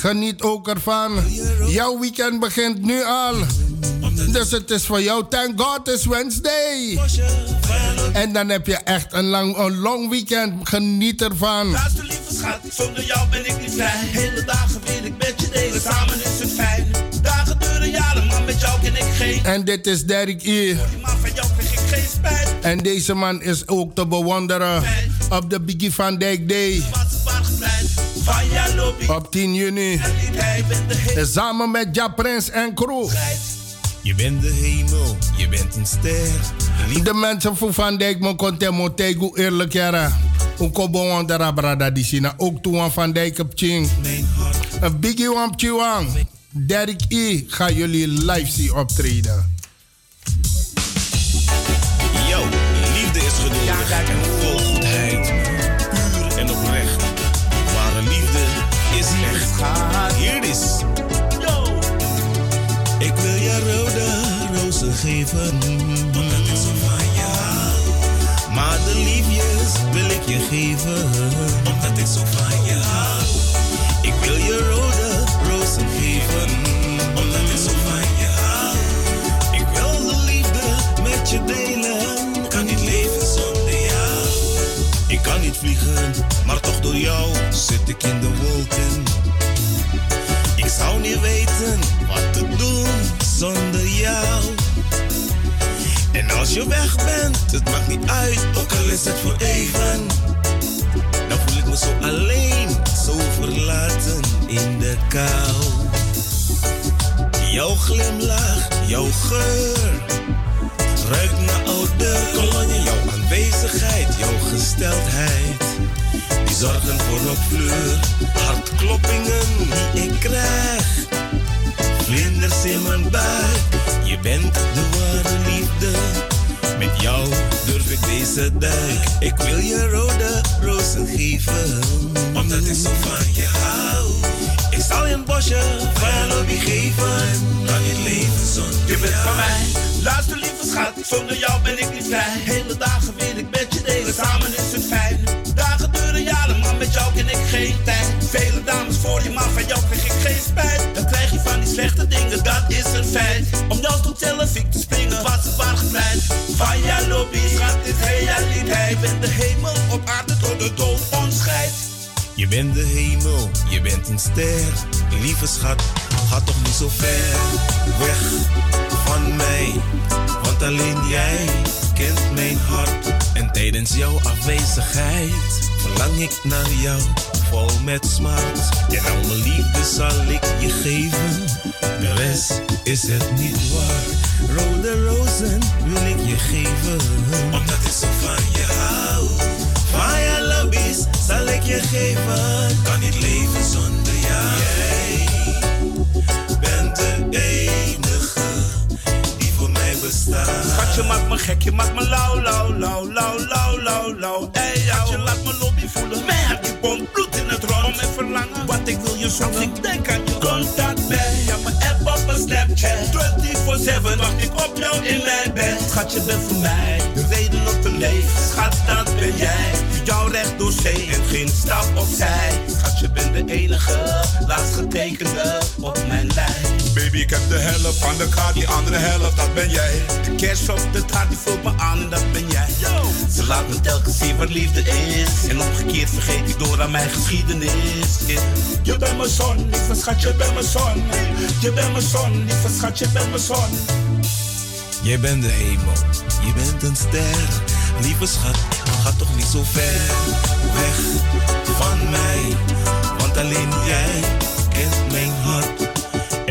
Geniet ook ervan. Jouw weekend begint nu al. Dus het is voor jou, thank God, it's Wednesday. En dan heb je echt een lang, een long weekend. Geniet ervan. Luister lieve schat, zonder jou ben ik niet vrij. Hele dagen wil ik met je delen, samen is het fijn. Dagen duren jaren, maar met jou ken ik geen. En dit is Derek E. Maar van jou krijg ik geen spijt. En deze man is ook te bewonderen op de Biggie Van Dijk Day. Op 10 juni. de. Samen met Ja Prins en crew. Je bent de hemel, je bent een ster. De mensen van Van Dijk mo konten mo tegu eerlijk jara. Un ko bewonderen brada die sina. Ook toen Van Dijk op Ching. Een Biggie Wamp Chiwang. Derek E. ga jullie live zien optreden. geduldig en vol geven. Ik. Maar de liefjes wil ik je geven. Omdat ik zo van je hou. Ik wil je rode rozen geven. Omdat ik zo van je hou. Ik wil de liefde met je delen. Kan niet leven zonder jou. Ik kan niet vliegen, maar toch door jou zit ik in de wolken. Ik zou niet weten wat te doen zonder jou. En als je weg bent, het maakt niet uit, ook al is het voor even. Dan voel ik me zo alleen, zo verlaten in de kou. Jouw glimlach, jouw geur, ruikt naar oude kolonie. Jouw aanwezigheid, jouw gesteldheid, die zorgen voor een fleur. Hartkloppingen die ik krijg, vlinders in mijn buik. Je bent de ware liefde. Met jou durf ik deze duik. Ik wil je rode rozen geven. Omdat ik zo van je hou. Ik zal je een bosje van je lobby geven. Kan niet leven zonder Je bent van mij. Luister lieve schat, zonder jou ben ik niet vrij. Hele dagen wil ik met je delen, samen is het fijn. Met jou ken ik geen tijd. Vele dames voor je, maar van jou krijg ik geen spijt. Dan krijg je van die slechte dingen, dat is een feit. Om jou tot ik te springen, was het waar gepleit. Van jouw lobby, schat, is realiteit. Ben de hemel op aarde tot de dood ons scheidt. Je bent de hemel, je bent een ster. Lieve schat, ga toch niet zo ver weg van mij. Want alleen jij kent mijn hart. En tijdens jouw afwezigheid verlang ik naar jou, vol met smart. En al mijn liefde zal ik je geven. De rest is het niet waar. Rode rozen wil ik je geven. Omdat ik zo van je hou. Van je lobby's zal ik je geven. Kan niet leven zonder jou. Schat, je maakt me gek, je maakt me lauw, lauw, lauw, lauw, lauw, lauw, lauw. Hey, Schat, je laat me lobby voelen. Mijn hart die pompt bloed in het rond. Om en verlangen, wat ik wil je soms. Ik denk aan je. Contact mij, ja, mijn app op mijn Snapchat. 24-7 wacht ik op jou in mijn bed. Schat, je bent voor mij de reden om te leven. Schat, dat ben jij. Voor jou recht door zee en geen stap opzij. Schat, je bent de enige, laatst getekende op mijn lijn. Baby, ik heb de helft van de kaart, die andere helft, dat ben jij. De kerst op de taart die vult me aan en dat ben jij. Ze laat me telkens zien wat liefde is. En omgekeerd vergeet ik door aan mijn geschiedenis. Je bent mijn zon, lieve schat, je bent mijn zon. Je bent mijn zon, lieve schat, je bent mijn zon. Jij bent de hemel, je bent een ster. Lieve schat, ga toch niet zo ver weg van mij. Want alleen jij kent mijn hart.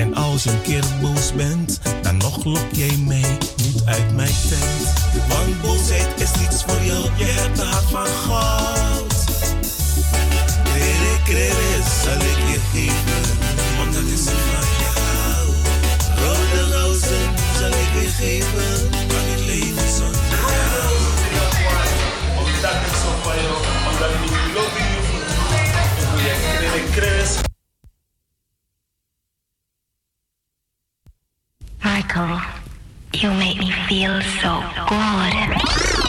En als je een keer boos bent, dan nog lok jij mij niet uit mijn tent. Want boosheid is niets voor jou, je hebt een hart van goud. Krere, krere, zal ik je geven, omdat ik zo van je hou. Rode rozen zal ik je geven, You make me feel so good.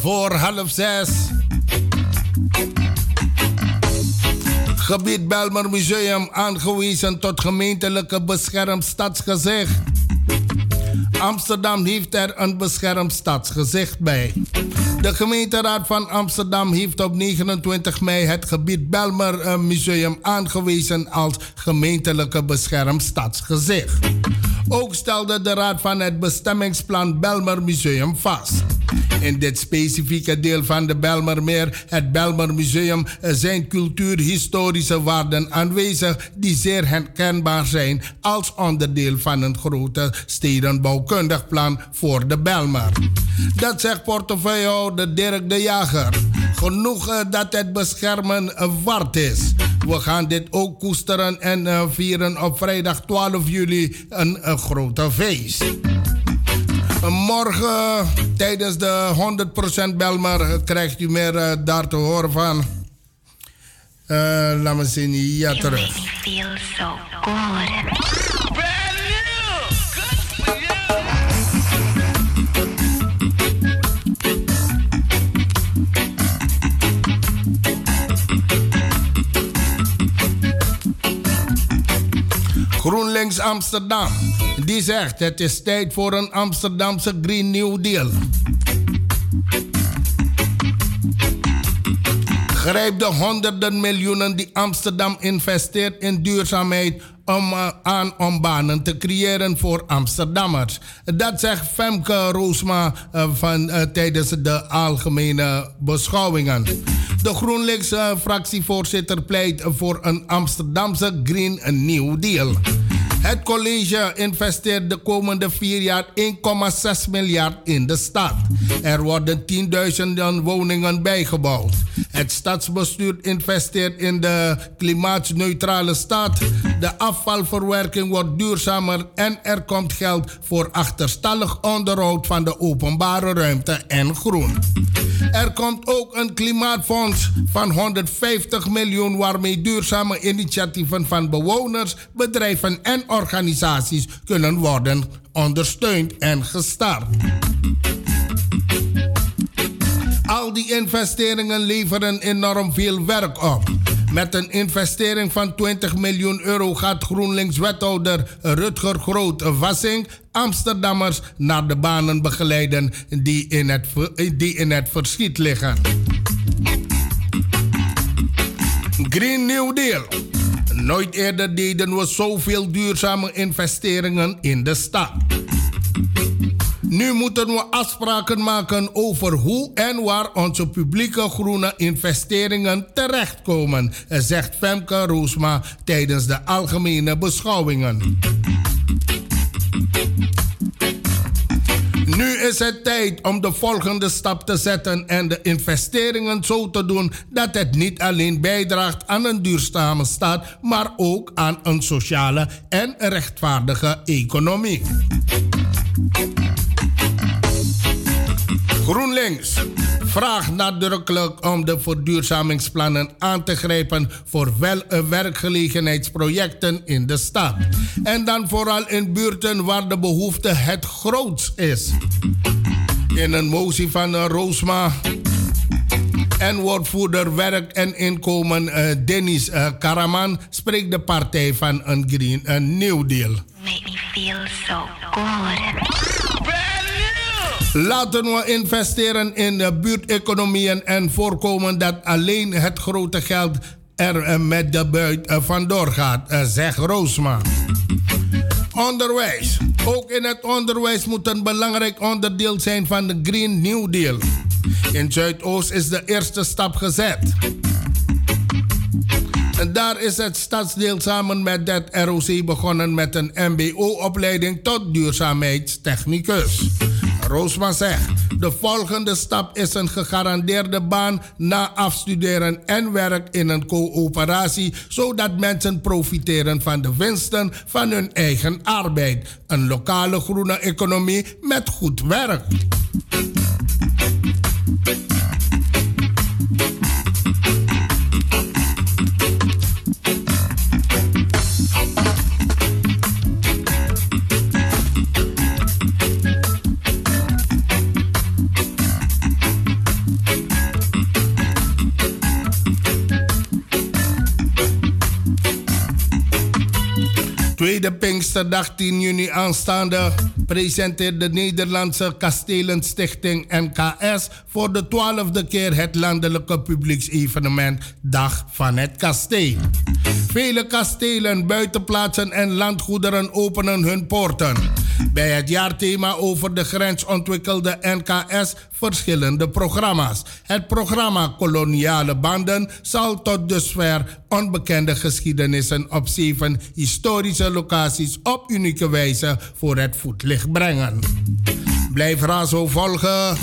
Voor half zes. Gebied Belmer Museum aangewezen tot gemeentelijke beschermd stadsgezicht. Amsterdam heeft er een beschermd stadsgezicht bij. De gemeenteraad van Amsterdam heeft op 29 mei het gebied Belmer eh, Museum aangewezen als gemeentelijke beschermd stadsgezicht. Ook stelde de raad van het bestemmingsplan Belmer Museum vast. In dit specifieke deel van de Belmermeer, het Belmer Museum, eh, zijn cultuurhistorische waarden aanwezig die zeer herkenbaar zijn als onderdeel van een grote stedenbouwkundig plan voor de Belmer. Dat zegt portefeuillehouder Dirk de Jager. Genoeg eh, dat het beschermen eh, waard is. We gaan dit ook koesteren en vieren op vrijdag 12 juli een grote feest. Morgen tijdens de 100% Belmar eh, krijgt u meer eh, daar te horen van. Eh, laat me zien, ja terug. Feel so good. GroenLinks Amsterdam. Die zegt het is tijd voor een Amsterdamse Green New Deal. Grijp de honderden miljoenen die Amsterdam investeert in duurzaamheid om, eh, aan om banen te creëren voor Amsterdammers. Dat zegt Femke Roosma eh, van, eh, tijdens de algemene beschouwingen. De GroenLinks-fractievoorzitter pleit voor een Amsterdamse Green New Deal. Het college investeert de komende vier jaar 1,6 miljard in de stad. Er worden tienduizenden woningen bijgebouwd. Het stadsbestuur investeert in de klimaatneutrale stad. De afvalverwerking wordt duurzamer en er komt geld voor achterstallig onderhoud van de openbare ruimte en groen. Er komt ook een klimaatfonds van 150 miljoen waarmee duurzame initiatieven van bewoners, bedrijven en organisaties kunnen worden ondersteund en gestart. Al die investeringen leveren enorm veel werk op. Met een investering van 20 miljoen euro gaat GroenLinks-wethouder Rutger Groot-Vassing Amsterdammers naar de banen begeleiden die in het, ver- die in het verschiet liggen. Green New Deal. Nooit eerder deden we zoveel duurzame investeringen in de stad. Nu moeten we afspraken maken over hoe en waar onze publieke groene investeringen terechtkomen, zegt Femke Roosma tijdens de algemene beschouwingen. Nu is het tijd om de volgende stap te zetten en de investeringen zo te doen dat het niet alleen bijdraagt aan een duurzame stad, maar ook aan een sociale en rechtvaardige economie. GroenLinks vraagt nadrukkelijk om de verduurzamingsplannen aan te grijpen voor wel werkgelegenheidsprojecten in de stad. En dan vooral in buurten waar de behoefte het grootst is. In een motie van eh, Roosma en woordvoerder werk en inkomen eh, Dennis eh, Karaman spreekt de partij van een Green een New Deal. Make me feel so good. Laten we investeren in de buurteconomieën en voorkomen dat alleen het grote geld er eh, met de buit eh, vandoor gaat, eh, zegt Roosma. Onderwijs. Ook in het onderwijs moet een belangrijk onderdeel zijn van de Green New Deal. In Zuidoost is de eerste stap gezet. En daar is het stadsdeel samen met het ROC begonnen met een MBO-opleiding tot duurzaamheidstechnicus. Roosma zegt, de volgende stap is een gegarandeerde baan na afstuderen en werk in een coöperatie, zodat mensen profiteren van de winsten van hun eigen arbeid. Een lokale groene economie met goed werk. Tweede Pinksterdag 10 juni aanstaande presenteert de Nederlandse Kastelenstichting NKS voor de twaalfde keer het landelijke publieksevenement Dag van het Kasteel. Vele kastelen, buitenplaatsen en landgoederen openen hun poorten. Bij het jaarthema over de grens ontwikkelde NKS verschillende programma's. Het programma Koloniale Banden zal tot dusver onbekende geschiedenissen op zeven historische locaties op unieke wijze voor het voetlicht brengen. Blijf Razo volgen.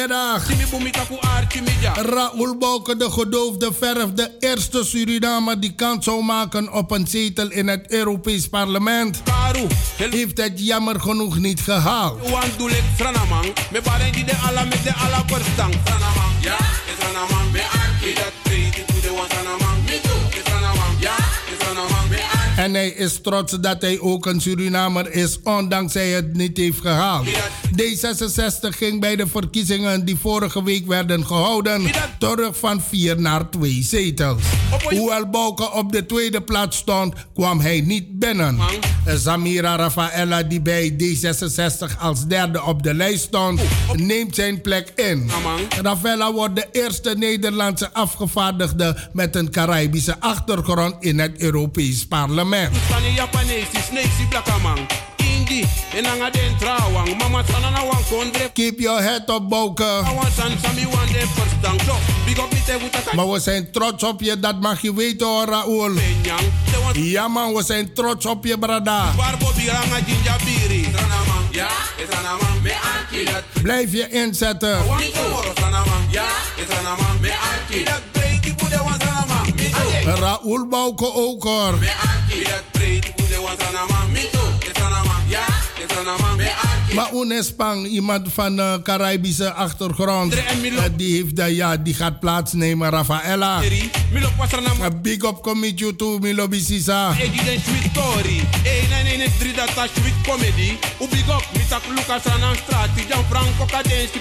Goedemiddag. Raoul Bouke, de gedoofde verf, de eerste Surinamer die kans zou maken op een zetel in het Europees Parlement, heeft het jammer genoeg niet gehaald. Wan En hij is trots dat hij ook een Surinamer is, ondanks hij het niet heeft gehaald. D66 ging bij de verkiezingen die vorige week werden gehouden terug van vier naar twee zetels. Hoewel Bouke op de tweede plaats stond, kwam hij niet binnen. Samira Rafaela, die bij D66 als derde op de lijst stond, neemt zijn plek in. Rafaela wordt de eerste Nederlandse afgevaardigde met een Caribische achtergrond in het Europees Parlement. Kondre. Keep your head up, Bouke. Maar we zijn trots op je, dat mag je weten hoor, Raoul. Ja man, we zijn trots op je, brada. Blijf je inzetten. Raoul Bouke ook hoor. Maar Unespang, iemand van uh, Caribische achtergrond, eh, die, heeft, dat ja, die gaat plaatsnemen, Rafaela. Uh, big up commit you to Milo Bisisa. Egi den sweet story. Eh, nee, nee, nee, drie dat a sweet comedy. U big up, mi tak Lucas Ranan strati. Jan Franco kadensi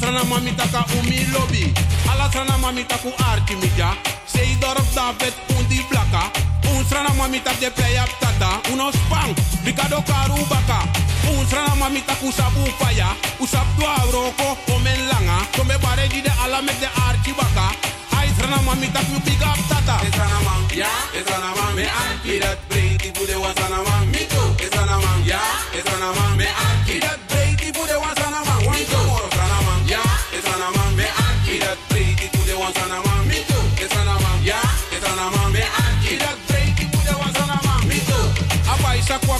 pia nanga touchi. Alas rana mami taka umi lobby. Alas rana mami taku arti media. Sei dorp David undi blaka. Uns rana mami tak de play up tata. Uno spang, bigado karu baka. Uns rana mami taku sabu faya. Usap dua roko, omen langa. Tome bare di de ala met de arti baka. Ice rana mami tak you big up tata. It's rana man, yeah, it's rana man. Me arki dat for the one rana man.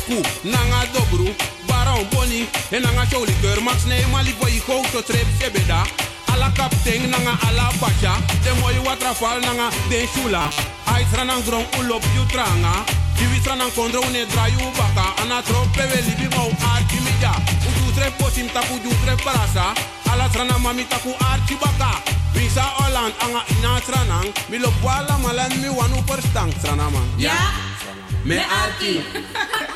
Sakwaku nanga dobru. Barão boni en nanga showli keur max ne mali boy ko to trep sebeda. ala kapten nanga ala bacha de moy watrafal nanga den shula ai tranan gron ulop yu tranga Divi tranan kondro une drayu baka ana trope we libi mau archi media udu tre potim taku ju tre parasa ala trana mami taku archi baka Misa Holland anga ina tranang. Mi lo wala malan mi wanu per stang trana man. Ja? Me Me arki.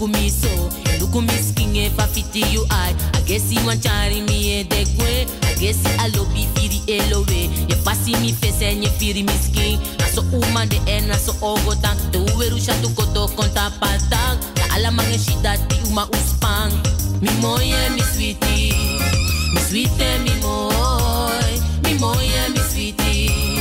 look me so Look me skin if I fit you I I guess you want chari me e de kwe I guess I love you firi elowe Je passi mi face en je firi mi skin Na so uma de en na so ogo tank uweru shatu koto konta patang La ala mange shida di uma uspang Mi moye mi sweetie. Mi sweetie mi moy. Mi moye mi sweetie.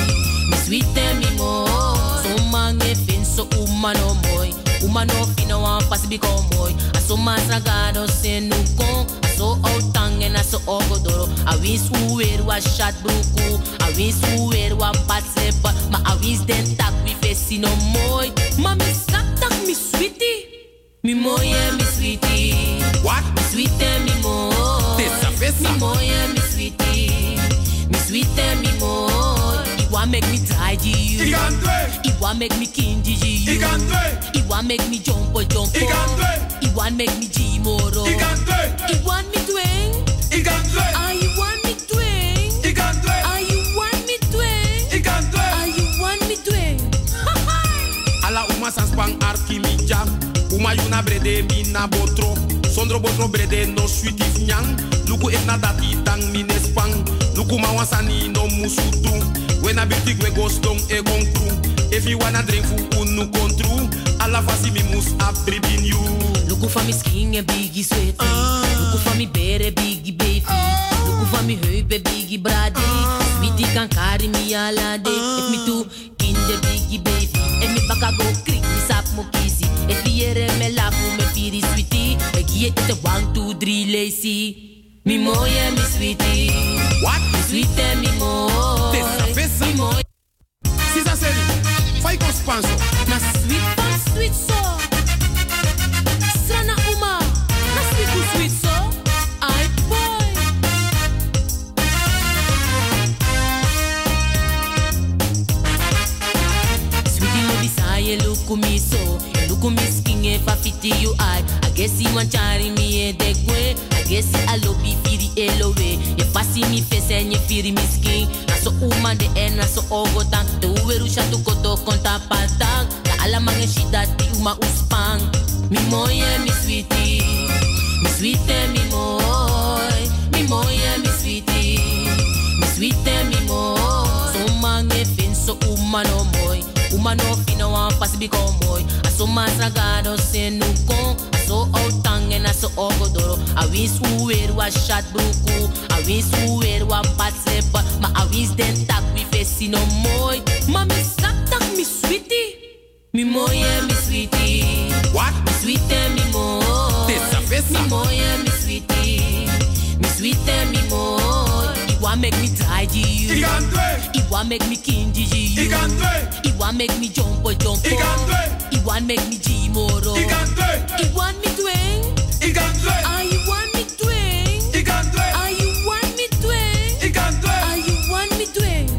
Mi sweetie mi moy. So mange fin so uma moy Uma no fino wan pasi biko moy Aso mas ragado se nu kon Aso outang en aso ogodoro A wins uwer wa shat bruku A wins uwer wa patsepa Ma a wins den tak we fesi no moy. Ma sak tak mi sweetie. Mi moy en mi sweetie. What? Mi sweetie mi Tessa mi sweetie. Mi sweetie mi moy Iwa make me try you Igandwe. Iwa make me kinji you Igandwe. Iwa make me jump jump Igandwe. Iwa make me jimoro Igandwe. Iwa me twing Igandwe. Ah, you want me twing Igandwe. Ah, you want me twing Igandwe. Ah, you want me twing Ala uma sans pang arki mi jam. Uma yuna brede mi na botro. Sondro botro brede no sweet if nyang. Luku na dati tang mi ne spang. Luku ma wansani no musutu. When I beauty we go stong e gong kru. If you wanna drink fu unu kontru. Ala fasi mi mus ap tripin you. Look for me skin en biggie sweat. Look for me bere biggie baby Look for me heupen biggie brady Sweetie kan carry me alade If me too kinder biggie baby En me baka go krik me sap mo kisi If me ere me lafu me piri sweetie. Me gie it one two three lazy Mi moye mi sweetie What? Mi sweetie mi moye Tessa fessa. Mi moye Sisa seri, fai con spanso. Na sweet pan sweet so. Strana uma. Na sweet ku sweet so. Ay boy. Sweetie no desire look me so Look me skin if I fit you I I guess you want chari me e de kwe I guess I love you firi elowe Je passi mi face en je firi mi skin Na so uma de en na so ogo tank De uweru shatu koto konta patang La ala mange shida di uma uspang Mi moye mi sweetie. Mi sweetie mi moy Mi moye mi sweetie. Mi sweetie mi moy So mange fin so uma no moy Uma no fino wan pasi biko moy Aso mas ragado se nu kon Aso outang en aso ogodoro A wins uwer wa shat bruku. A wins uwer wa patsepa Ma a wins den tak we fesi no moy Ma mi sak tak mi sweetie. Mi moye mi sweetie. What? Mi sweetie mi moy Tessa fessa. Mi moye mi sweetie. Mi sweetie mi moy Iwa make me try you Igandwe. Iwa make me kinji you Igandwe. Iwa make me jump jump Igandwe. Iwa make me jimoro Igandwe. Iwa me twing Igandwe. Ah, you want me twing Igandwe. Ah, you want me twing Igandwe. Ah, you want me twing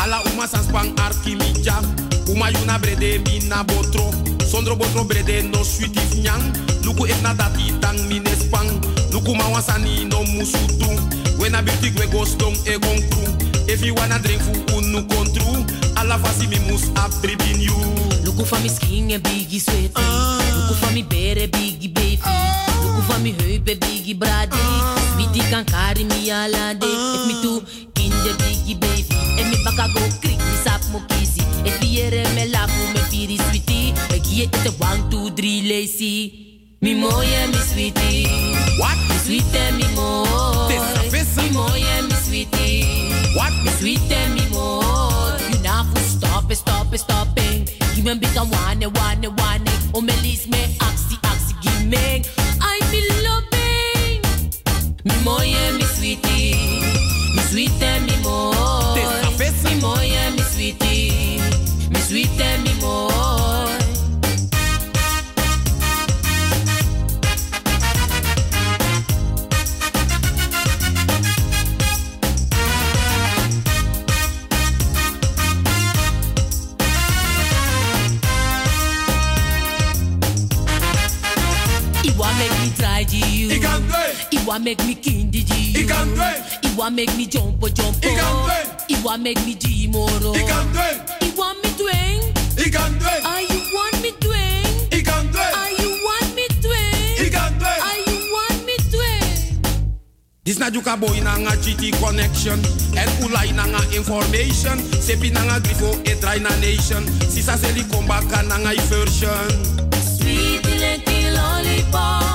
Ala uma sans pang arki mi jam. Uma yuna brede mi na botro. Sondro botro brede no sweet if nyang. Luku et na dati tang mi ne spang. Luku ma wansani no musutu. When I beauty we go stong e gong kru. If you wanna drink fu unu kontru. Ala fasi mi mus ap tripin you. Look for me skin en biggie sweat Look for me bere biggie baby. Look for me heupen biggie brady Sweetie kan carry me alade If me too kinder biggie baby. En me baka go krik me sap mo kisi If me ere me lafu me piri sweetie Me gie it one two three lazy. Mi moye mi sweetie. What? Mi sweetie mi moy What? Mi sweetie mi moy You now for stop it, stop it, stop it Give me a bit of one, one, one want make me jump, oh jump, It He want make me dream, more. He can do it. He want me doing. He can do it. Are you want me doing? He can do it. Are you want me doing? He can do it. Are you want me doing? This na juka boy na nga connection. El ulai na nga information. Sepi na nga grifo e dry na nation. Sisa seli komba ka na nga version. Sweet little lollipop.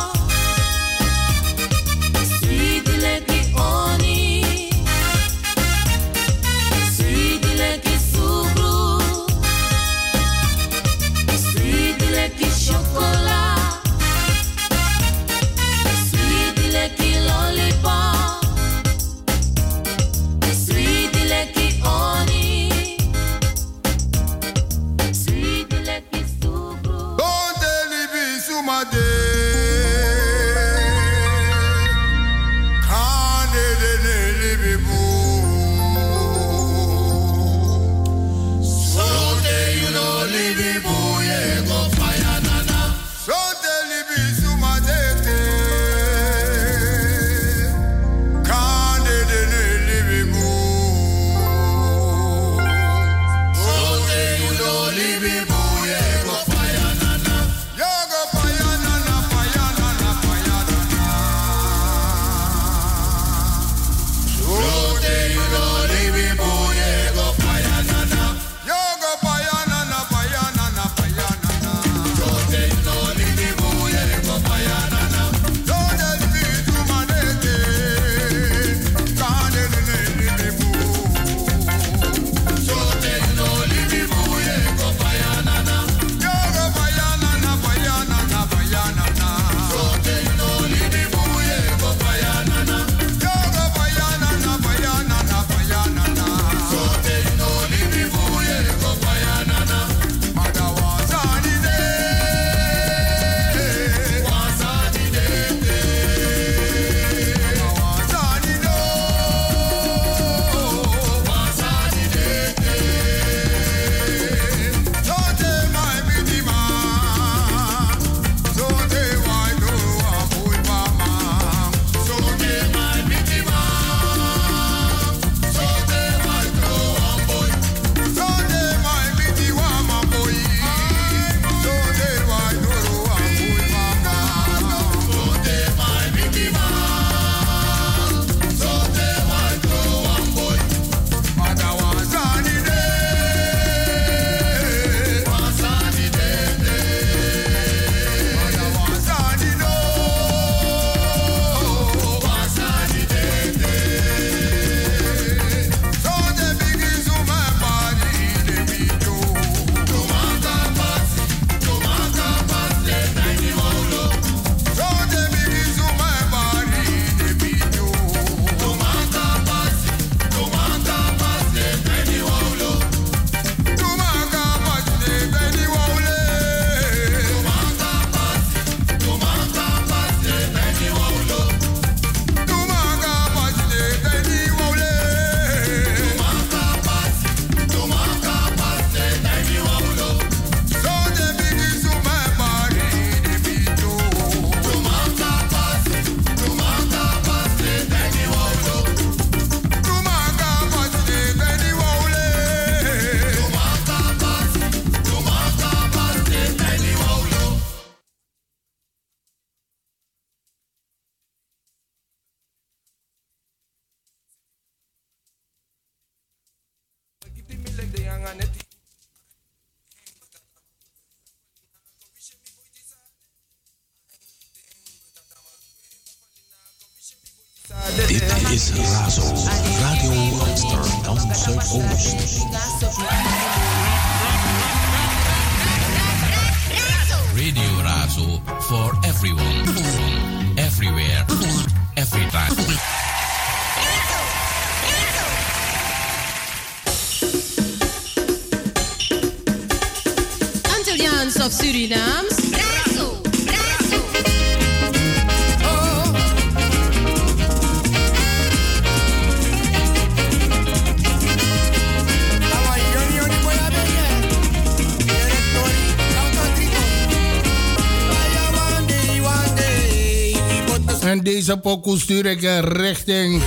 Deze pokoe stuur ik eh, richting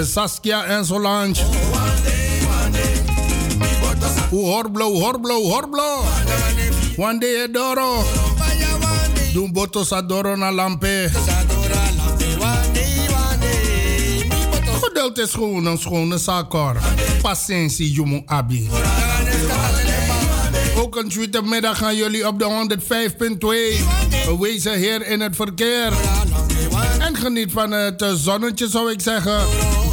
Saskia en Solange. Oeh, horblo, horblo, horblo. One day adoro. Doen botos adoro na lampe. Geduld is gewoon een schone zaak hoor. Patiëntie, jongen abi. Ook een Twittermiddag gaan jullie op de 105.2. Wezen hier in het verkeer. En geniet van het eh, zonnetje zou ik zeggen.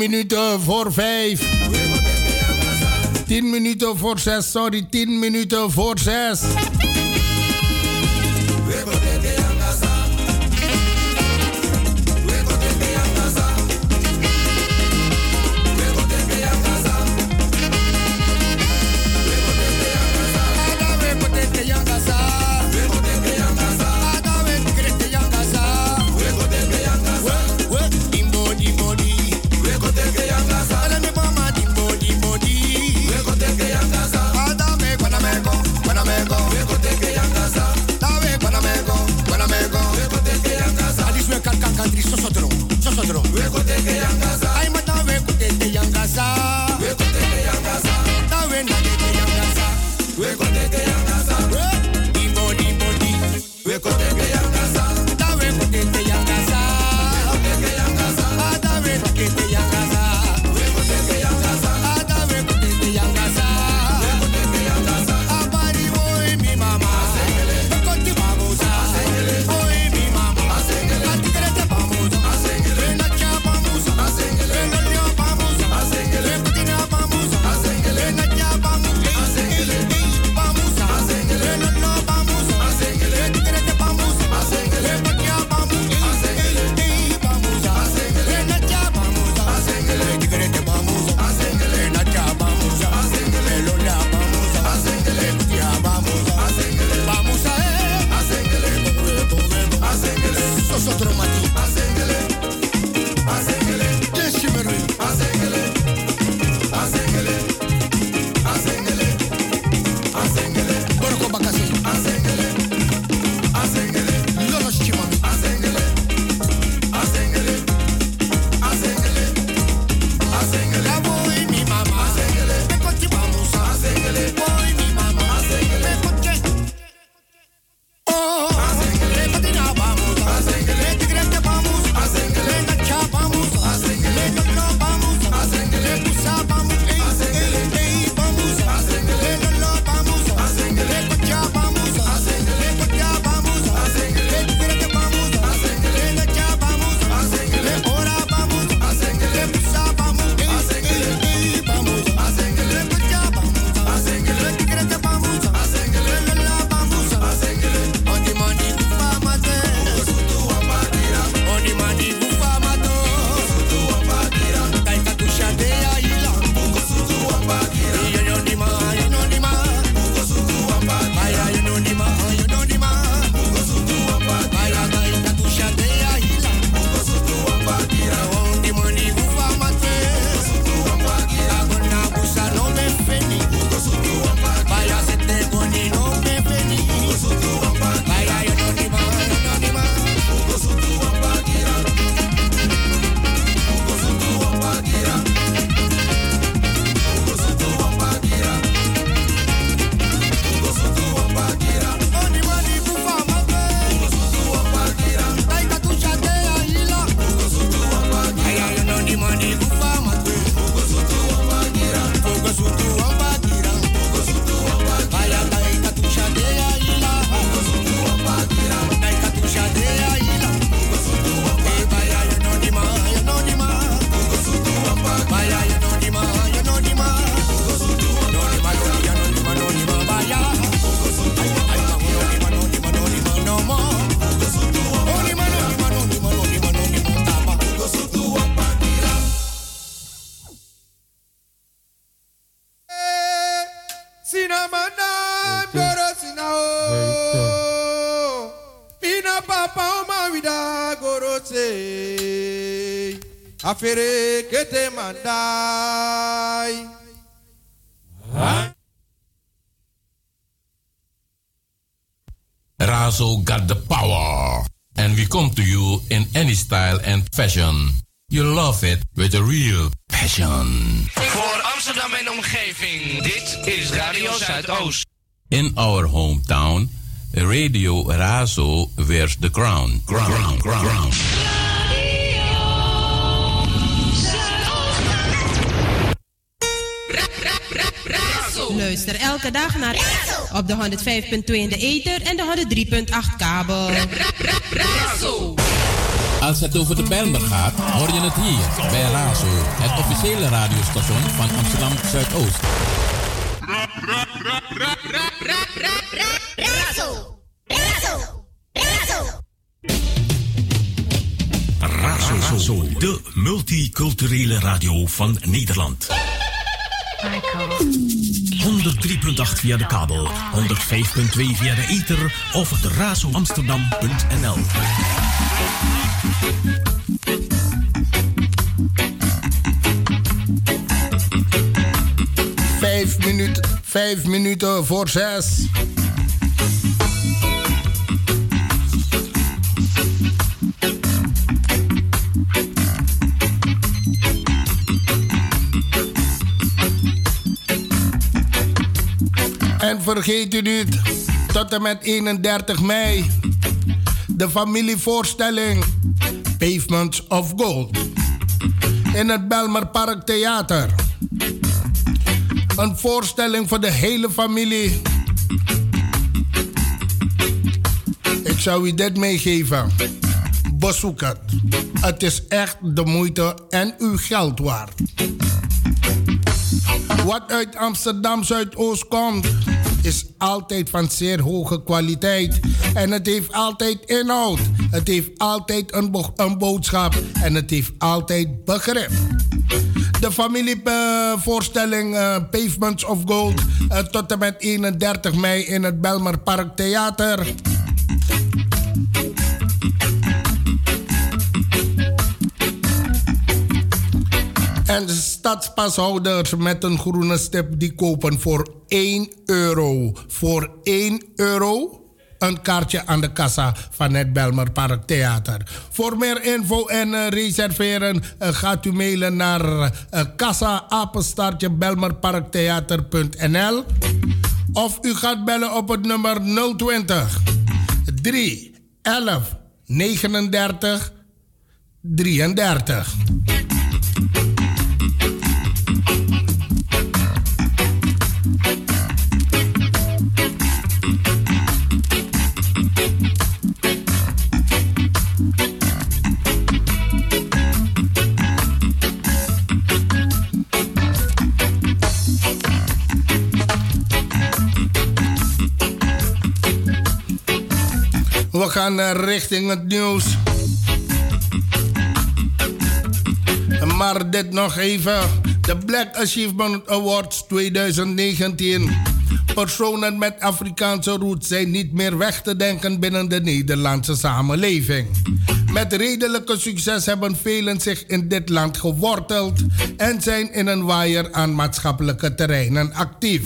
Minuten voor vijf. Tien minuten voor zes, sorry, tien minuten voor zes. Afere kete mandai. Naar op de 105.2 in de ether en de 103.8 kabel. Als het over de Bijlmer gaat, hoor je het hier bij Razo, het officiële radiostation van Amsterdam Zuidoost. Razo, de multiculturele radio van Nederland. 103.8 via de kabel, 105.2 via de ether of op razoamsterdam.nl. Vijf minuten, vijf minuten voor zes. Vergeet u niet, tot en met 31 mei, de familievoorstelling Pavements of Gold in het Belmer Park Theater. Een voorstelling voor de hele familie. Ik zou u dit meegeven. Bezoek het. Het is echt de moeite en uw geld waard. Wat uit Amsterdam Zuidoost komt, is altijd van zeer hoge kwaliteit. En het heeft altijd inhoud. Het heeft altijd een, een boodschap. En het heeft altijd begrip. De familievoorstelling eh, Pavements of Gold eh, tot en met 31 mei in het Belmer Park Theater. En de stadspashouders met een groene stip die kopen voor 1 euro. Voor 1 euro een kaartje aan de kassa van het Belmer. Voor meer info en eh, reserveren eh, gaat u mailen naar uh, kassa apenstaartje belmerparktheater.nl of u gaat bellen op het nummer 020 3 11 39 33. Gaan eh, richting het nieuws. Maar dit nog even. De Black Achievement Awards 2019. Personen met Afrikaanse roots zijn niet meer weg te denken binnen de Nederlandse samenleving. Met redelijke succes hebben velen zich in dit land geworteld en zijn in een waaier aan maatschappelijke terreinen actief.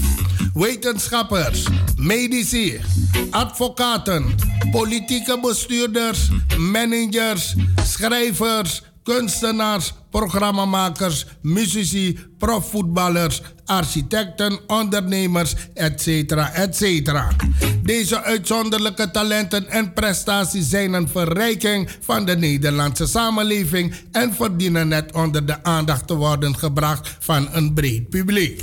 Wetenschappers, medici, advocaten, politieke bestuurders, managers, schrijvers, kunstenaars, programmamakers, muzici, profvoetballers, architecten, ondernemers, etc. etc. Deze uitzonderlijke talenten en prestaties zijn een verrijking van de Nederlandse samenleving en verdienen net onder de aandacht te worden gebracht van een breed publiek.